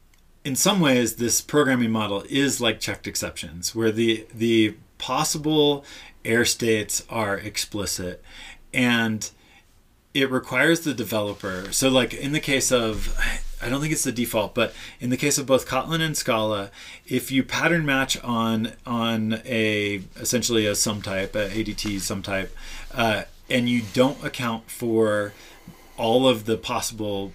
S2: in some ways, this programming model is like checked exceptions, where the the possible error states are explicit, and it requires the developer. So, like in the case of, I don't think it's the default, but in the case of both Kotlin and Scala, if you pattern match on on a essentially a sum type, a ADT sum type, uh, and you don't account for all of the possible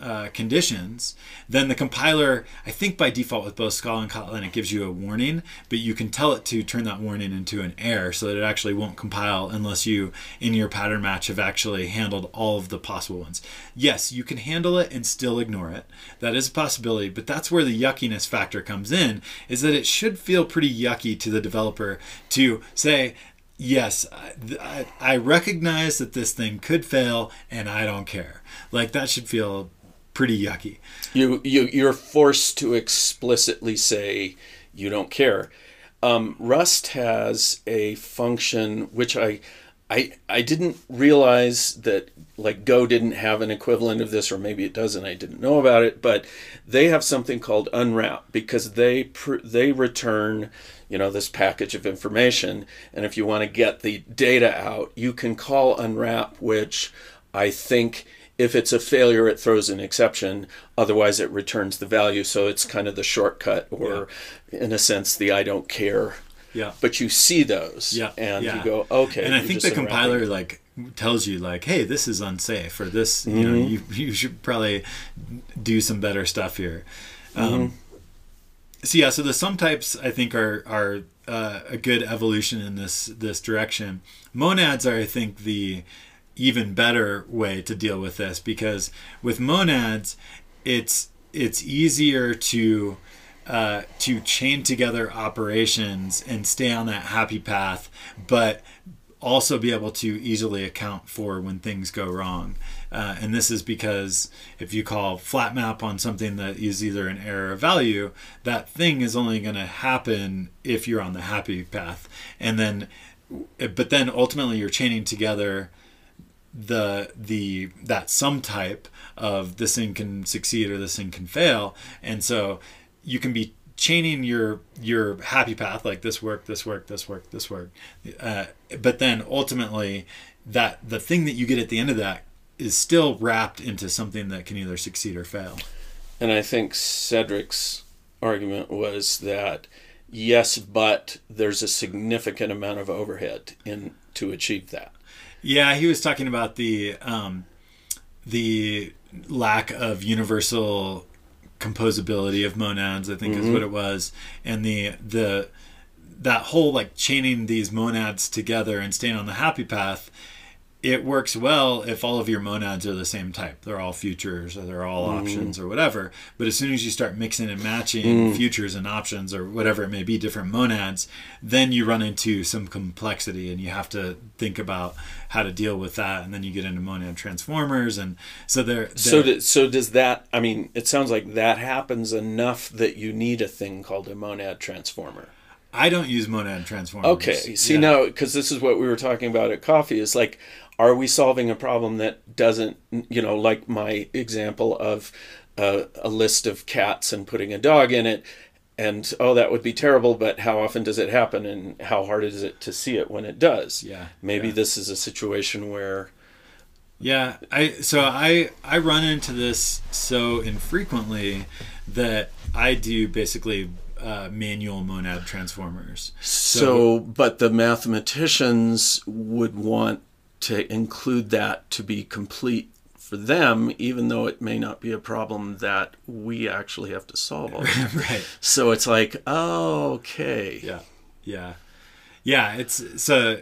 S2: uh, conditions, then the compiler, I think by default with both Scala and Kotlin, it gives you a warning, but you can tell it to turn that warning into an error so that it actually won't compile unless you, in your pattern match, have actually handled all of the possible ones. Yes, you can handle it and still ignore it. That is a possibility, but that's where the yuckiness factor comes in, is that it should feel pretty yucky to the developer to say, yes, I, I recognize that this thing could fail and I don't care. Like that should feel pretty yucky.
S1: You you you're forced to explicitly say you don't care. Um, Rust has a function which I, I I didn't realize that like Go didn't have an equivalent of this, or maybe it does, and I didn't know about it. But they have something called unwrap because they pr- they return you know this package of information, and if you want to get the data out, you can call unwrap, which I think if it's a failure, it throws an exception. Otherwise, it returns the value. So it's kind of the shortcut, or in a sense, the I don't care.
S2: Yeah.
S1: But you see those,
S2: Yeah,
S1: and
S2: yeah.
S1: you go, okay.
S2: and I think the compiler like tells you like, hey, this is unsafe, or this, you know,
S1: Mm-hmm.
S2: you you should probably do some better stuff here.
S1: Mm-hmm.
S2: Um, so yeah, so the sum types I think are are uh, a good evolution in this this direction. Monads are I think the even better way to deal with this because with monads, it's it's easier to uh, to chain together operations and stay on that happy path, but also be able to easily account for when things go wrong. Uh, and this is because if you call flat map on something that is either an error or value, that thing is only going to happen if you're on the happy path. And then, but then ultimately you're chaining together the the that sum type of this thing can succeed or this thing can fail. And so you can be chaining your your happy path like this work this work this work this work. Uh, but then ultimately that the thing that you get at the end of that is still wrapped into something that can either succeed or fail.
S1: And I think Cedric's argument was that yes, but there's a significant amount of overhead in to achieve that.
S2: Yeah, he was talking about the um, the lack of universal composability of monads. I think is what it was, and the the that whole like chaining these monads together and staying on the happy path. It works well if all of your monads are the same type. They're all futures or they're all mm. options or whatever. But as soon as you start mixing and matching mm. futures and options or whatever it may be, different monads, then you run into some complexity and you have to think about how to deal with that. And then you get into monad transformers. And so they're,
S1: So, do, so does that? I mean, it sounds like that happens enough that you need a thing called a monad transformer.
S2: I don't use monad transformers.
S1: Okay. See
S2: Yeah.
S1: now, because this is what we were talking about at coffee. Is like, are we solving a problem that doesn't, you know, like my example of uh, a list of cats and putting a dog in it, and oh, that would be terrible. But how often does it happen, and how hard is it to see it when it does?
S2: Yeah,
S1: Maybe
S2: yeah.
S1: this is a situation where
S2: Yeah, I so I I run into this so infrequently that I do basically uh, manual monad transformers.
S1: So, but the mathematicians would want to include that to be complete for them, even though it may not be a problem that we actually have to solve. All
S2: right.
S1: so it's like, oh, okay.
S2: Yeah. Yeah. Yeah, it's so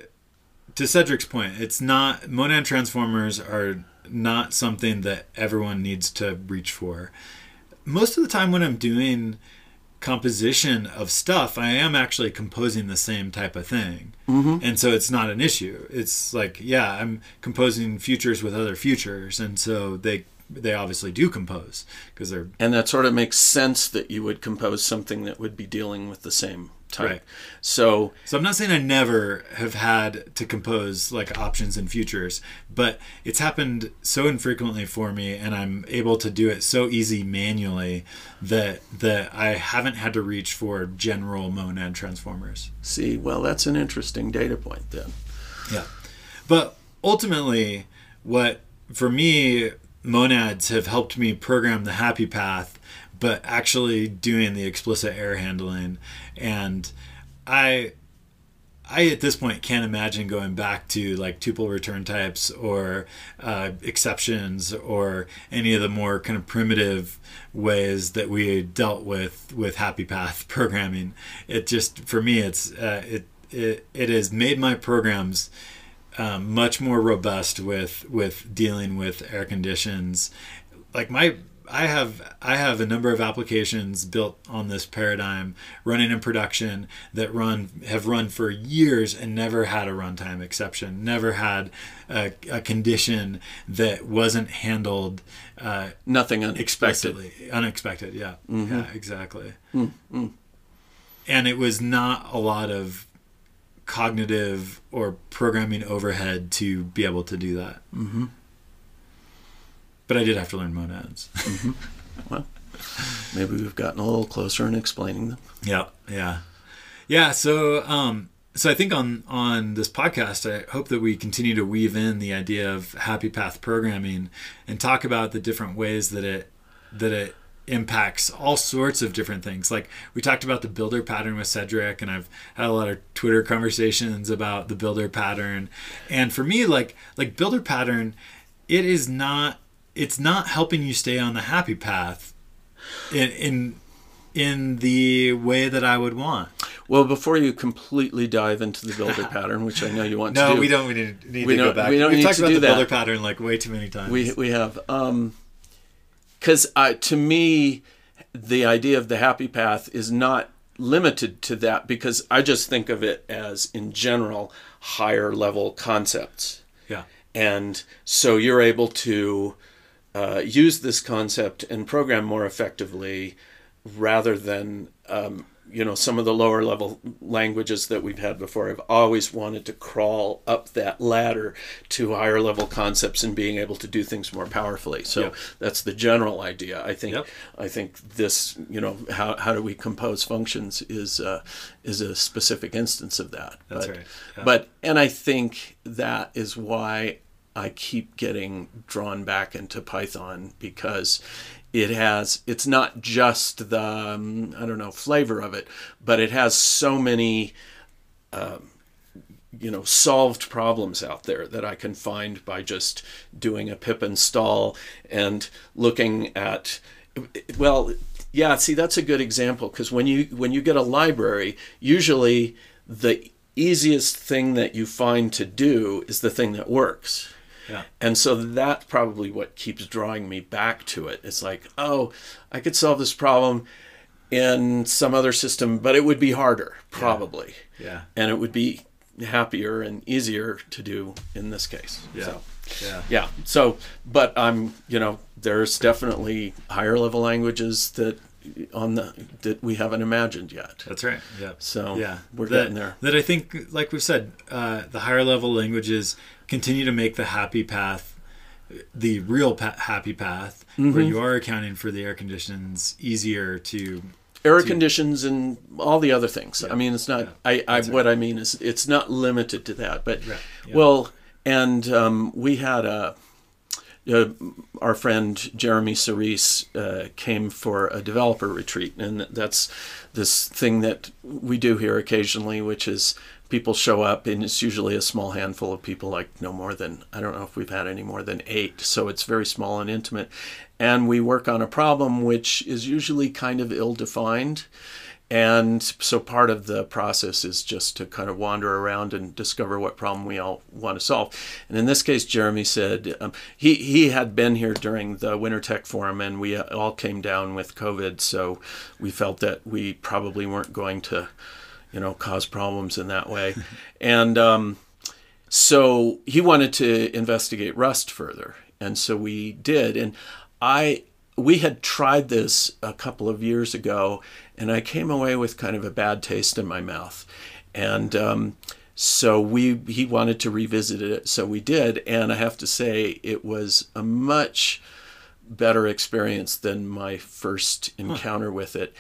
S2: to Cedric's point, it's not monad transformers are not something that everyone needs to reach for. Most of the time when I'm doing composition of stuff, I am actually composing the same type of thing. Mm-hmm. And so it's not an issue. It's like, yeah, I'm composing futures with other futures. And so they they obviously do compose because they're
S1: And that sort of makes sense that you would compose something that would be dealing with the same type.
S2: Right.
S1: So,
S2: So I'm not saying I never have had to compose like options and futures, but it's happened so infrequently for me and I'm able to do it so easy manually that that I haven't had to reach for general monad transformers.
S1: see, well, that's an interesting data point then.
S2: Yeah. But ultimately what for me monads have helped me program the happy path but actually doing the explicit error handling and I I at this point can't imagine going back to like tuple return types or uh, exceptions or any of the more kind of primitive ways that we dealt with with happy path programming. It just for me it's uh, it, it it has made my programs um, much more robust with with dealing with air conditions. Like my I have I have a number of applications built on this paradigm running in production that run have run for years and never had a runtime exception, never had a, a condition that wasn't handled uh,
S1: Nothing unexpected.
S2: unexpected. Yeah, yeah, exactly. And it was not a lot of cognitive or programming overhead to be able to do that. Mm-hmm. But I did have to learn monads.
S1: Well, maybe we've gotten a little closer in explaining them.
S2: Yeah, yeah, yeah. So, um, so I think on on this podcast, I hope that we continue to weave in the idea of happy path programming and talk about the different ways that it that it impacts all sorts of different things. Like we talked about the builder pattern with Cedric, and I've had a lot of Twitter conversations about the builder pattern. And for me, like like builder pattern, it is not it's not helping you stay on the happy path in in in the way that I would want.
S1: Well, before you completely dive into the builder pattern, which I know you want
S2: no,
S1: to do, No,
S2: we don't. We need, need
S1: We
S2: to go back.
S1: we don't
S2: We've
S1: need
S2: talked
S1: to
S2: about
S1: do
S2: the
S1: that.
S2: builder pattern like way too many times.
S1: We we have um, because uh, to me, the idea of the happy path is not limited to that because I just think of it as in general higher level concepts,
S2: yeah.
S1: and so you're able to uh, use this concept and program more effectively rather than um, you know some of the lower level languages that we've had before i've always wanted to crawl up that ladder to higher level concepts and being able to do things more powerfully so
S2: Yep.
S1: that's the general idea i think
S2: Yep.
S1: i think this you know how, how do we compose functions is uh, is a specific instance of that
S2: That's
S1: but,
S2: right. Yeah.
S1: but and i think that is why I keep getting drawn back into Python because it has it's not just the um, I don't know flavor of it, but it has so many um, you know solved problems out there that I can find by just doing a pip install and looking at well yeah see that's a good example because when you when you get a library usually the easiest thing that you find to do is the thing that works
S2: Yeah.
S1: and so that's probably what keeps drawing me back to it. It's like, oh, I could solve this problem in some other system, but it would be harder, probably.
S2: Yeah.
S1: And it would be happier and easier to do in this case.
S2: Yeah.
S1: So,
S2: Yeah.
S1: yeah. So, but I'm, you know, there's definitely higher level languages that on the that we haven't imagined yet.
S2: That's right. Yeah.
S1: So
S2: yeah,
S1: we're
S2: that,
S1: getting there.
S2: That I think, like we've said, uh, the higher level languages continue to make the happy path the real pa- happy path, where
S1: Mm-hmm.
S2: you are accounting for the air conditions easier to.
S1: air conditions and all the other things. I mean, it's not.
S2: Yeah.
S1: I, I what I mean is, it's not limited to that. But
S2: Right. Yeah.
S1: well, and um, we had a. Uh, our friend Jeremy Cerise uh, came for a developer retreat, and that's this thing that we do here occasionally, which is people show up, and it's usually a small handful of people, like no more than I don't know if we've had any more than eight, so it's very small and intimate, and we work on a problem which is usually kind of ill-defined, and so part of the process is just to kind of wander around and discover what problem we all want to solve. And in this case, Jeremy said um, he he had been here during the Winter Tech Forum, and we all came down with COVID, so we felt that we probably weren't going to, you know, cause problems in that way, and. Um, so he wanted to investigate Rust further, and so we did. And I we had tried this a couple of years ago, and I came away with kind of a bad taste in my mouth. And um, so we he wanted to revisit it, so we did. And I have to say, it was a much better experience than my first encounter with it.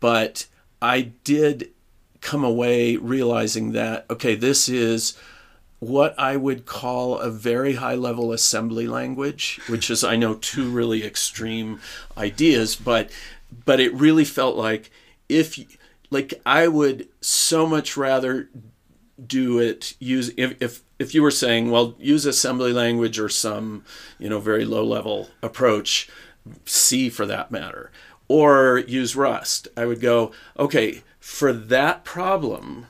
S1: But I did come away realizing that okay, this is what I would call a very high level assembly language, which is I know two really extreme ideas, but but it really felt like if like I would so much rather do it use if if if you were saying well use assembly language or some you know very low level approach C for that matter or use Rust I would go okay for that problem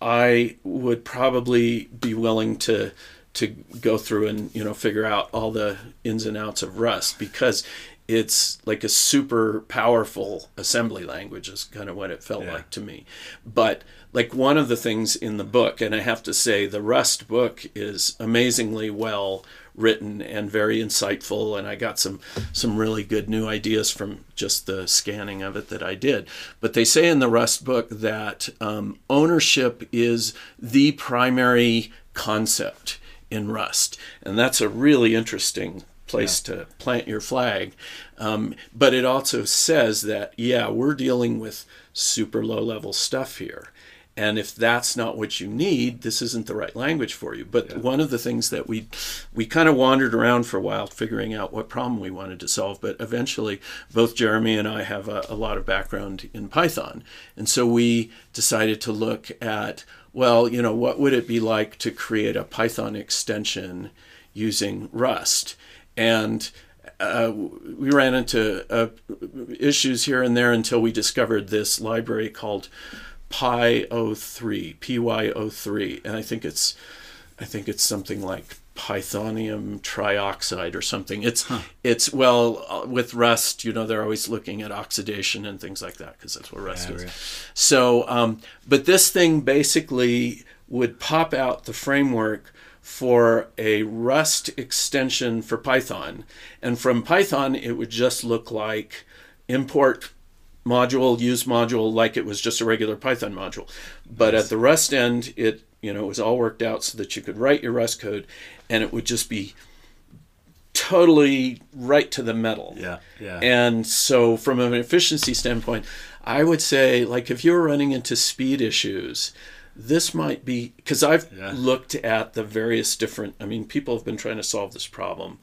S1: I would probably be willing to to go through and you know figure out all the ins and outs of Rust because it's like a super powerful assembly language is kind of what it felt
S2: Yeah.
S1: like to me. But like one of the things in the book, and I have to say the Rust book is amazingly well written and very insightful and I got some some really good new ideas from just the scanning of it that I did. But they say in the Rust book that um, ownership is the primary concept in Rust, and that's a really interesting place to plant your flag. Um, but it also says that yeah, we're dealing with super low level stuff here, And if that's not what you need, this isn't the right language for you. But yeah. one of the things that we we kind of wandered around for a while figuring out what problem we wanted to solve. But eventually, both Jeremy and I have a, a lot of background in Python, and so we decided to look at well, you know, what would it be like to create a Python extension using Rust? And uh, we ran into uh, issues here and there until we discovered this library called PyO3, PyO3, and I think it's, I think it's something like Pythonium trioxide or something. It's huh. it's well uh, with Rust, you know, they're always looking at oxidation and things like that because that's what Rust yeah, is. Right. So, um, but this thing basically would pop out the framework for a Rust extension for Python, and from Python it would just look like import module, use module like it was just a regular Python module. But nice. at the Rust end, it you know it was all worked out so that you could write your Rust code, and it would just be totally right to the metal.
S2: Yeah, yeah.
S1: And so from an efficiency standpoint, I would say like if you're running into speed issues, this might be because I've yeah. looked at the various different. I mean, people have been trying to solve this problem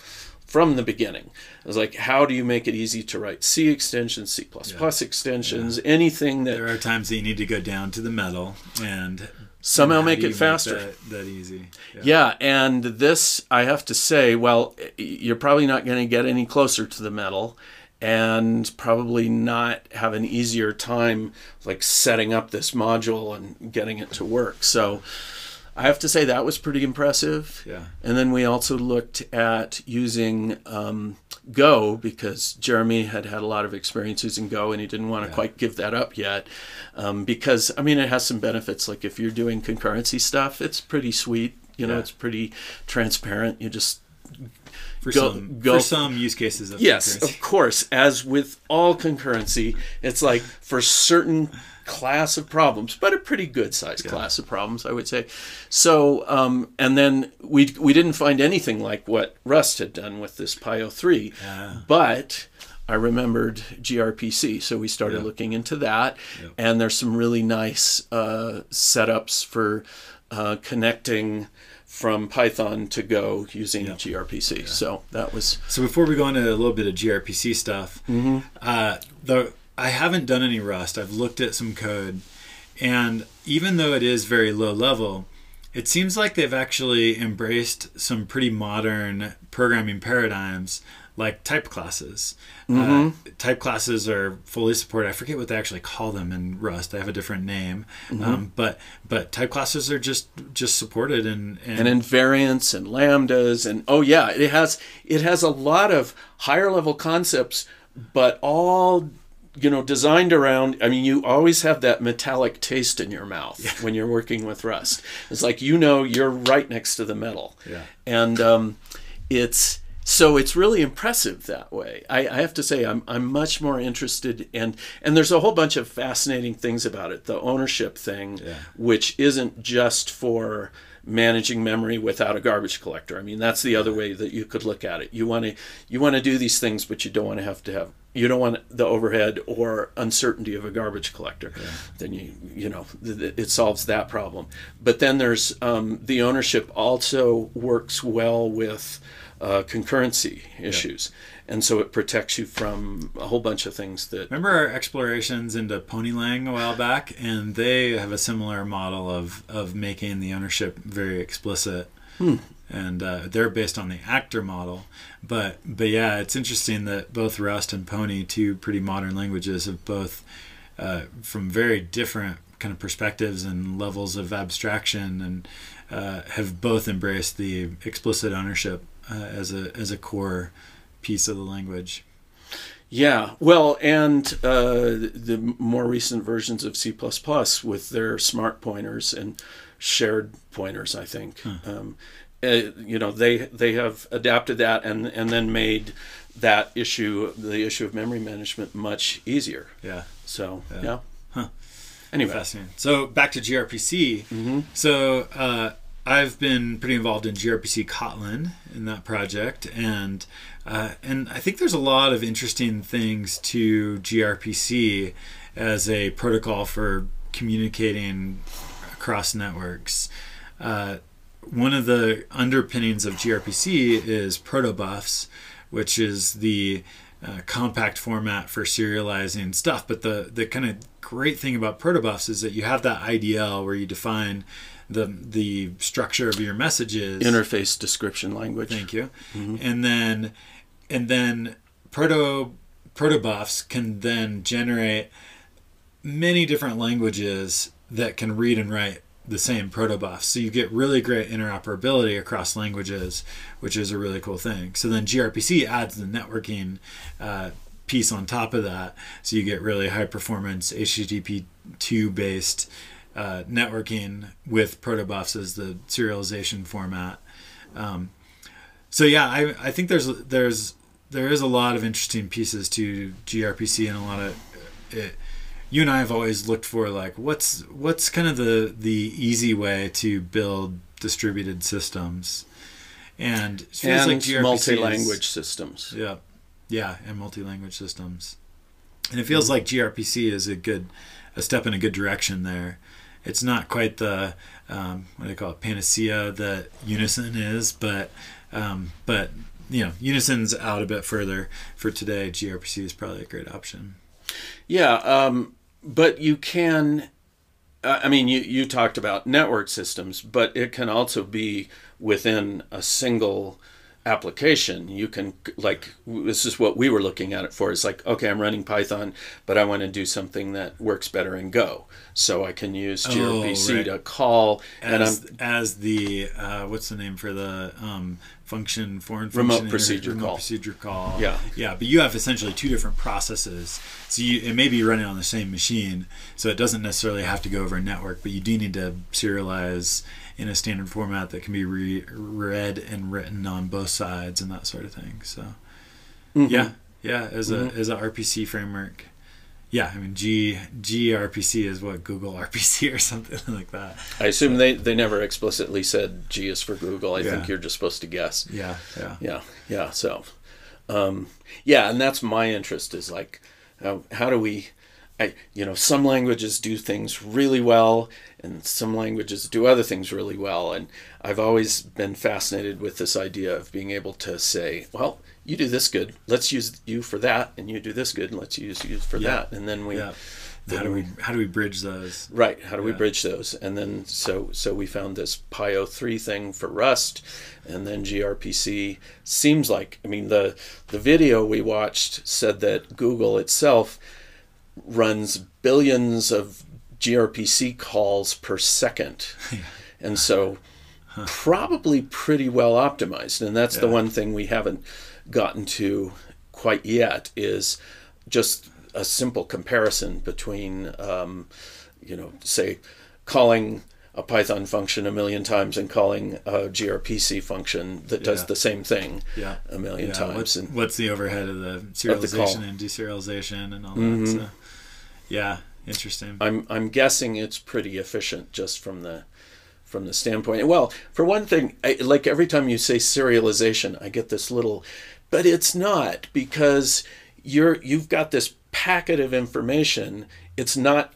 S1: from the beginning. I was like, how do you make it easy to write C extensions, C++ yeah. extensions, yeah. anything that.
S2: There are times that you need to go down to the metal and
S1: somehow make it faster.
S2: Make that, that, easy.
S1: Yeah. yeah. and this, I have to say, well, you're probably not going to get any closer to the metal and probably not have an easier time like setting up this module and getting it to work. So, I have to say that was pretty impressive.
S2: Yeah.
S1: And then we also looked at using um, Go because Jeremy had had a lot of experience using Go and he didn't want to yeah. quite give that up yet. Um, because, I mean, it has some benefits. Like if you're doing concurrency stuff, it's pretty sweet. You know, yeah. it's pretty transparent. You just
S2: for go, some go, for some use cases
S1: of yes of course as with all concurrency it's like for certain class of problems, but a pretty good sized yeah. class of problems, I would say. So, um, and then we we didn't find anything like what Rust had done with this PyO3, yeah. but I remembered gRPC, so we started yeah. looking into that, and there's some really nice uh, setups for uh, connecting from Python to Go using yep. gRPC. Yeah. So that was.
S2: So before we go into a little bit of gRPC stuff, mm-hmm. uh, the I haven't done any Rust. I've looked at some code, and even though it is very low level, it seems like they've actually embraced some pretty modern programming paradigms like type classes. Uh, mm-hmm. Uh, type classes are fully supported. I forget what they actually call them in Rust. They have a different name, mm-hmm. um, but but type classes are just just supported and,
S1: and and invariants and lambdas and oh yeah, it has it has a lot of higher level concepts, but all you know designed around i mean you always have that metallic taste in your mouth yeah. when you're working with rust it's like you know you're right next to the metal
S2: yeah.
S1: and um, it's so it's really impressive that way I, I, have to say I'm, I'm much more interested in and there's a whole bunch of fascinating things about it the ownership thing
S2: yeah.
S1: which isn't just for managing memory without a garbage collector. I mean, that's the other way that you could look at it. You want to you want to do these things, but you don't want to have to have you don't want the overhead or uncertainty of a garbage collector. Yeah. Then you you know it solves that problem. But then there's um, the ownership also works well with uh, concurrency issues. Yeah and so it protects you from a whole bunch of things that
S2: remember our explorations into ponylang a while back and they have a similar model of of making the ownership very explicit hmm. And uh, they're based on the actor model but but yeah it's interesting that both rust and pony two pretty modern languages have both uh, from very different kind of perspectives and levels of abstraction and uh, have both embraced the explicit ownership uh, as a as a core piece of the language.
S1: Yeah, well, and uh, the more recent versions of C++ with their smart pointers and shared pointers, I think. Huh. Um, uh, you know, they they have adapted that and and then made that issue, the issue of memory management, much easier.
S2: Yeah.
S1: So yeah. yeah.
S2: Huh. Anyway, fascinating. So back to gRPC. Mm-hmm. So uh, I've been pretty involved in gRPC Kotlin in that project, and uh, and I think there's a lot of interesting things to gRPC as a protocol for communicating across networks. Uh, one of the underpinnings of gRPC is protobufs, which is the uh, compact format for serializing stuff. But the the kind of great thing about protobufs is that you have that IDL where you define the the structure of your messages
S1: interface description language
S2: thank you mm-hmm. and then and then proto protobufs can then generate many different languages that can read and write the same protobuf. So you get really great interoperability across languages, which is a really cool thing. So then gRPC adds the networking uh, piece on top of that. So you get really high performance HTTP2 based uh, networking with protobufs as the serialization format. Um, so yeah, I, I think there's there's there is a lot of interesting pieces to gRPC and a lot of it, you and I have always looked for like what's what's kind of the the easy way to build distributed systems, and
S1: it feels and like multi-language systems.
S2: Yeah, yeah, and multi-language systems, and it feels mm-hmm. like gRPC is a good a step in a good direction there. It's not quite the um, what do they call it panacea that Unison is, but um, but you know Unison's out a bit further for today. gRPC is probably a great option.
S1: Yeah, um, but you can I mean, you, you talked about network systems, but it can also be within a single application. You can, like, this is what we were looking at it for. It's like, okay, I'm running Python, but I want to do something that works better in Go. So I can use gRPC oh, right. to call.
S2: As, and I'm, as the, uh, what's the name for the um, function foreign
S1: remote function procedure
S2: remote
S1: call.
S2: procedure call.
S1: Yeah,
S2: yeah. But you have essentially two different processes. So you, it may be running on the same machine, so it doesn't necessarily have to go over a network. But you do need to serialize in a standard format that can be re- read and written on both sides and that sort of thing. So, mm-hmm. yeah, yeah. As mm-hmm. a as a RPC framework, yeah, I mean G gRPC is what Google RPC or something like that.
S1: I assume so, they, they never explicitly said G is for Google. I yeah. think you're just supposed to guess.
S2: Yeah, yeah,
S1: yeah, yeah. So, um, yeah, and that's my interest is like, how, how do we, I you know, some languages do things really well, and some languages do other things really well, and I've always been fascinated with this idea of being able to say, well, you do this good. Let's use you for that, and you do this good, and let's use you for yeah. that, and then we. Yeah.
S2: Then how do we how do we bridge those?
S1: Right. How do yeah. we bridge those? And then so so we found this PyO three thing for Rust, and then gRPC seems like I mean the the video we watched said that Google itself runs billions of gRPC calls per second, and so huh. probably pretty well optimized. And that's the one thing we haven't gotten to quite yet is just a simple comparison between, um, you know, say, calling a Python function a million times and calling a gRPC function that does yeah. the same thing
S2: yeah.
S1: a million
S2: yeah.
S1: times.
S2: What's, and what's the overhead of the serialization of the and deserialization and all mm-hmm. that? So, yeah, interesting.
S1: I'm I'm guessing it's pretty efficient just from the from the standpoint. Well, for one thing, I, like every time you say serialization, I get this little, but it's not because you're you've got this packet of information. It's not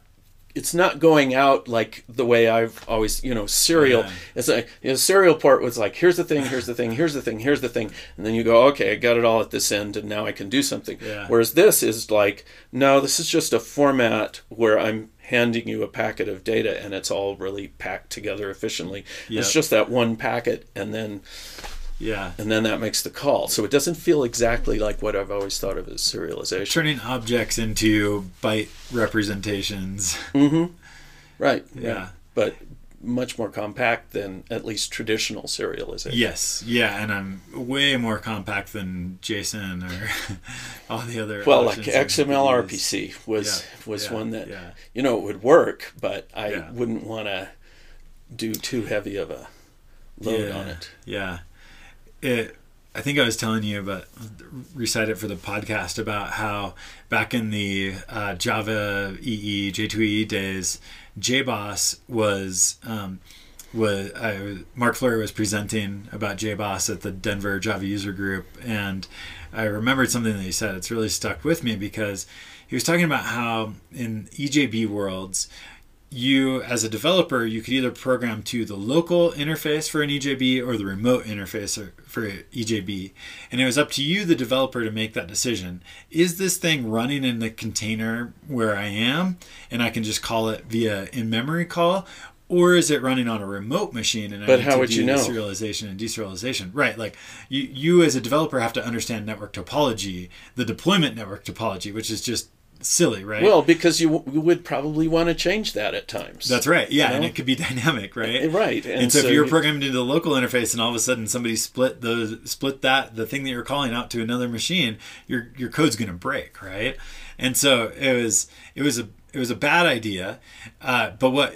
S1: it's not going out like the way I've always, you know, serial. Yeah. It's like you know, serial port was like, here's the thing, here's the thing, here's the thing, here's the thing, and then you go, okay, I got it all at this end, and now I can do something.
S2: Yeah.
S1: Whereas this is like, no, this is just a format where I'm handing you a packet of data, and it's all really packed together efficiently. Yep. It's just that one packet, and then
S2: yeah.
S1: And then that makes the call. So it doesn't feel exactly like what I've always thought of as serialization.
S2: Turning objects into byte representations.
S1: Mm-hmm. Right.
S2: Yeah. Right.
S1: But much more compact than at least traditional serialization.
S2: Yes. Yeah. And I'm way more compact than JSON or all the other.
S1: Well, like XML RPC was yeah. was
S2: yeah.
S1: one that
S2: yeah.
S1: you know it would work, but I wouldn't want to do too heavy of a load on it.
S2: Yeah it I think I was telling you about recite it for the podcast about how back in the uh, Java EE J2EE days, JBoss was um, was I, Marc Fleury was presenting about JBoss at the Denver Java user group, and I remembered something that he said. It's really stuck with me because he was talking about how in EJB worlds you as a developer you could either program to the local interface for an ejb or the remote interface for ejb and it was up to you the developer to make that decision. Is this thing running in the container where i am and i can just call it via in-memory call? Or is it running on a remote machine and
S1: but I how would you know?
S2: serialization and deserialization? Right like you you as a developer have to understand network topology the deployment network topology which is just silly, right?
S1: Well, because you, you would probably want to change that at times.
S2: That's right. Yeah, you know? and it could be dynamic, right?
S1: Eh, right.
S2: And, and so, so, if you're programmed into the local interface, and all of a sudden somebody split the split that the thing that you're calling out to another machine, your your code's going to break, right? And so it was it was a it was a bad idea, uh, but what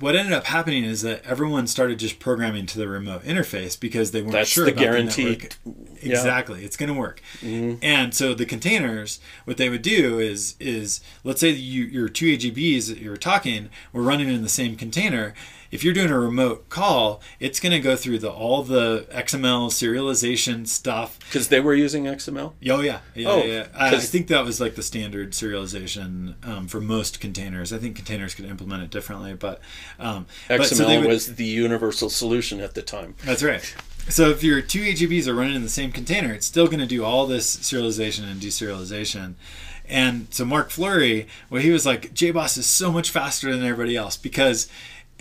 S2: what ended up happening is that everyone started just programming to the remote interface because they weren't
S1: That's
S2: sure
S1: the
S2: about
S1: guaranteed.
S2: the network. Exactly, yeah. it's going to work. Mm-hmm. And so the containers, what they would do is is let's say you, your two EJBs that you're talking were running in the same container if you're doing a remote call, it's going to go through the all the XML serialization stuff.
S1: Because they were using XML.
S2: Oh yeah, yeah, oh, yeah. I, I, think that was like the standard serialization um, for most containers. I think containers could implement it differently, but um,
S1: XML
S2: but,
S1: so would, was the universal solution at the time.
S2: That's right. So if your two EJBs are running in the same container, it's still going to do all this serialization and deserialization. And so Marc Fleury, well, he was like, JBoss is so much faster than everybody else because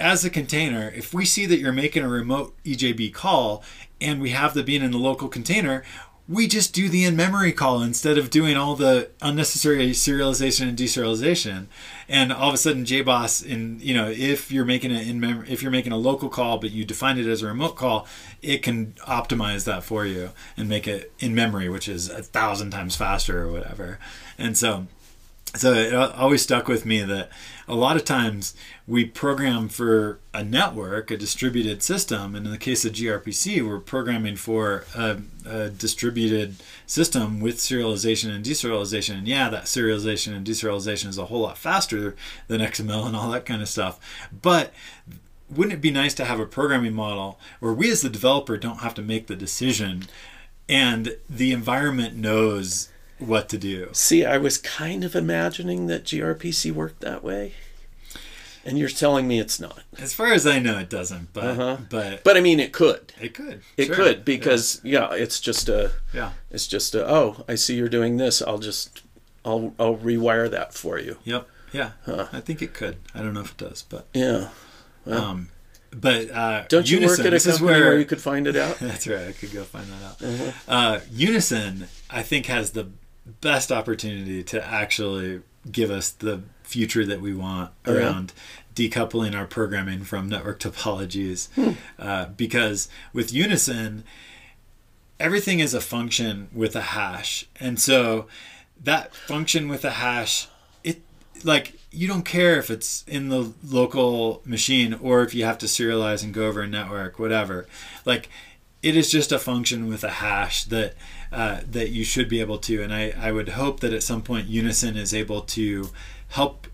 S2: as a container, if we see that you're making a remote EJB call and we have the bean in the local container, we just do the in-memory call instead of doing all the unnecessary serialization and deserialization. And all of a sudden, JBoss, in you know, if you're making it in mem- if you're making a local call but you define it as a remote call, it can optimize that for you and make it in memory, which is a thousand times faster or whatever. And so so it always stuck with me that a lot of times we program for a network, a distributed system, and in the case of gRPC, we're programming for a, a distributed system with serialization and deserialization. And yeah, that serialization and deserialization is a whole lot faster than XML and all that kind of stuff. But wouldn't it be nice to have a programming model where we as the developer don't have to make the decision and the environment knows what to do.
S1: See, I was kind of imagining that gRPC worked that way. And you're telling me it's not.
S2: As far as I know, it doesn't. But uh-huh. but
S1: but I mean, it could.
S2: It could.
S1: It sure. could because yeah. yeah. it's just a
S2: yeah.
S1: It's just a oh, I see you're doing this. I'll just I'll I'll rewire that for you.
S2: Yep. Yeah. Huh. I think it could. I don't know if it does, but
S1: yeah.
S2: Well, um, but uh,
S1: don't you Unison, work at a company where, where, you could find it out?
S2: that's right. I could go find that out. Uh-huh. Uh, Unison, I think, has the best opportunity to actually give us the future that we want oh, around yeah. decoupling our programming from network topologies. Hmm. Uh, because with Unison, everything is a function with a hash. And so that function with a hash, it like you don't care if it's in the local machine or if you have to serialize and go over a network, whatever. Like it is just a function with a hash that uh, that you should be able to. And I, I would hope that at some point Unison is able to help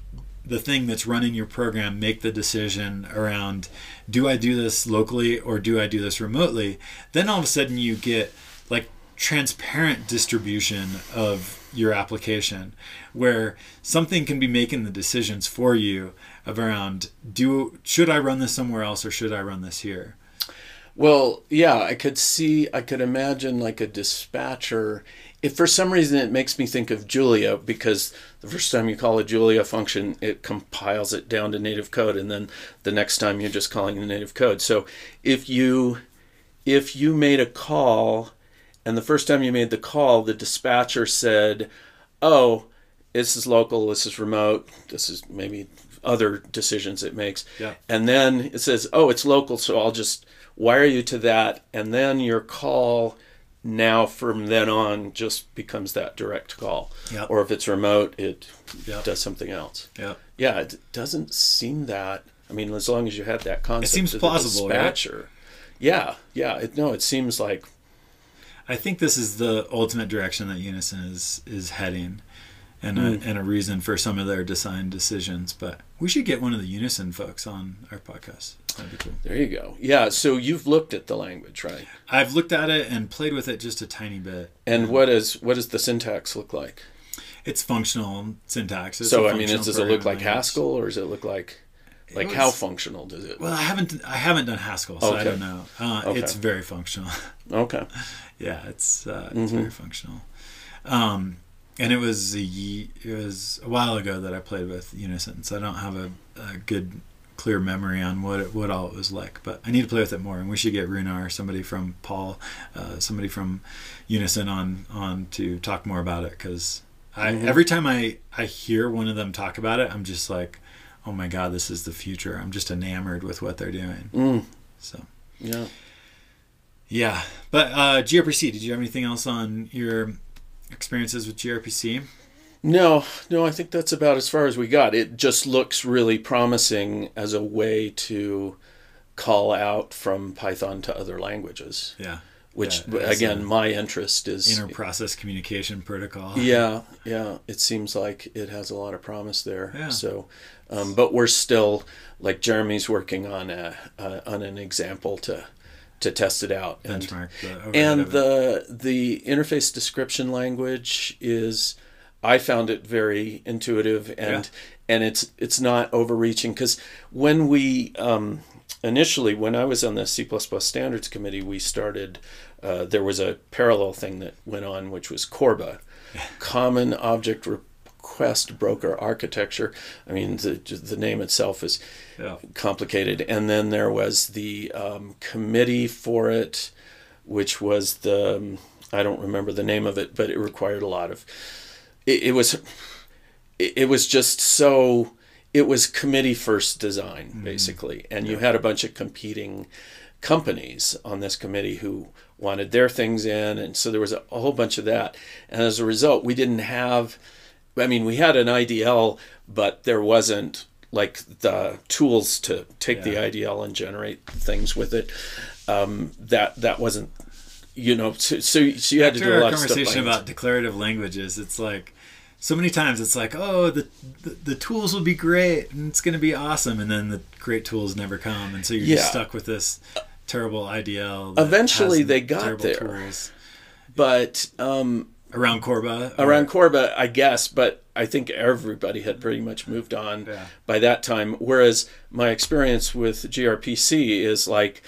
S2: the thing that's running your program make the decision around do I do this locally or do I do this remotely? Then all of a sudden you get like transparent distribution of your application where something can be making the decisions for you around do should I run this somewhere else or should I run this here?
S1: Well, yeah, I could see, I could imagine like a dispatcher. If for some reason it makes me think of Julia, because the first time you call a Julia function, it compiles it down to native code, and then the next time you're just calling the native code. So if you if you made a call, and the first time you made the call, the dispatcher said, "Oh, this is local, this is remote, this is maybe other decisions it makes,"
S2: yeah.
S1: and then it says, "Oh, it's local, so I'll just." wire you to that, and then your call now from then on just becomes that direct call. Or if it's remote, it does something else.
S2: Yeah.
S1: Yeah, it doesn't seem that. I mean, as long as you have that concept,
S2: it seems plausible, dispatcher. Right?
S1: Yeah, yeah. It, no, it seems like.
S2: I think this is the ultimate direction that Unison is is heading and mm. a, and a reason for some of their design decisions. But we should get one of the Unison folks on our podcast. That'd be cool.
S1: There you go. Yeah. So you've looked at the language, right?
S2: I've looked at it and played with it just a tiny bit.
S1: And what is what does the syntax look like?
S2: It's functional syntax. It's
S1: so I mean, does it look like language. Haskell or does it look like? Like
S2: was-
S1: how functional does it?
S2: Well, I haven't I haven't done Haskell, so I don't know. Uh,
S1: Okay.
S2: It's very functional.
S1: Okay.
S2: yeah, it's uh,
S1: Mm-hmm.
S2: it's very functional. Um, and it was a ye- it was a while ago that I played with Unison, so I don't have a, a good clear memory on what it, what all it was like. But I need to play with it more, and we should get Runar, somebody from Paul, uh, somebody from Unison on on to talk more about it because I
S1: Mhm.
S2: every time I I hear one of them talk about it, I'm just like, oh my god, this is the future. I'm just enamored with what they're doing.
S1: Mm,
S2: So.
S1: yeah.
S2: Yeah, but uh, gRPC. Did you have anything else on your experiences with gRPC?
S1: No, no, I think that's about as far as we got. It just looks really promising as a way to call out from Python to other languages,
S2: Yeah,
S1: which
S2: Yeah,
S1: again, my interest is
S2: inter-process communication protocol.
S1: Yeah, yeah. It seems like it has a lot of promise there.
S2: Yeah.
S1: So, um, but we're still like Jeremy's working on a uh, on an example to to test it out. And,
S2: benchmark the
S1: and the the interface description language is I found it very intuitive and
S2: Yeah.
S1: and it's it's not overreaching because when we um, initially when I was on the C standards committee we started uh, there was a parallel thing that went on which was Corba common object request broker architecture I mean the the name itself is
S2: yeah.
S1: complicated. And then there was the um, committee for it, which was the um, I don't remember the name of it, but it required a lot of. It, it was, it, it was just so. It was committee first design basically, and you had a bunch of competing companies on this committee who wanted their things in, and so there was a, a whole bunch of that. And as a result, we didn't have. I mean, we had an IDL, but there wasn't like the tools to take the IDL and generate things with it. Um, that that wasn't, you know, so so, you had to do
S2: After
S1: a lot of stuff.
S2: conversation about declarative languages, it's like so many times it's like, oh, the the, the tools will be great and it's going to be awesome, and then the great tools never come, and so you're
S1: Yeah.
S2: just stuck with this terrible IDL.
S1: Eventually they got there.
S2: Tools.
S1: but um,
S2: around Corba. or-
S1: around Corba, I guess, but I think everybody had pretty much moved on
S2: Yeah.
S1: by that time. Whereas my experience with gRPC is like,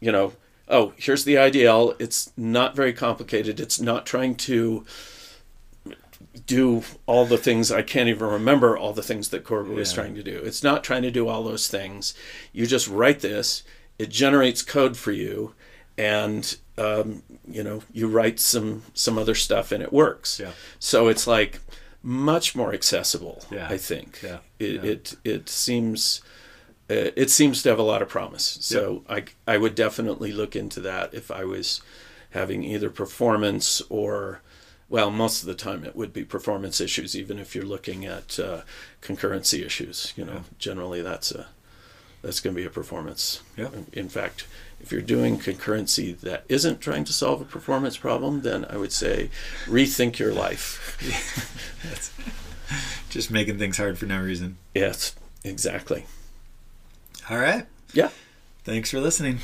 S1: you know, oh, here's the IDL. It's not very complicated. It's not trying to do all the things I can't even remember all the things that Corba was
S2: Yeah.
S1: trying to do. It's not trying to do all those things. You just write this. It generates code for you, and um, you know you write some some other stuff, and it works.
S2: Yeah.
S1: So it's like much more accessible.
S2: Yeah.
S1: I think.
S2: Yeah.
S1: It
S2: Yeah.
S1: it it seems. Uh, it seems to have a lot of promise, so I I would definitely look into that if I was having either performance or, well, most of the time it would be performance issues. Even if you're looking at uh, concurrency issues, you know,
S2: Yeah.
S1: generally that's a that's going to be a performance.
S2: Yeah.
S1: In fact, if you're doing concurrency that isn't trying to solve a performance problem, then I would say rethink your life.
S2: That's just making things hard for no reason.
S1: yes, exactly.
S2: All right.
S1: Yeah.
S2: Thanks for listening.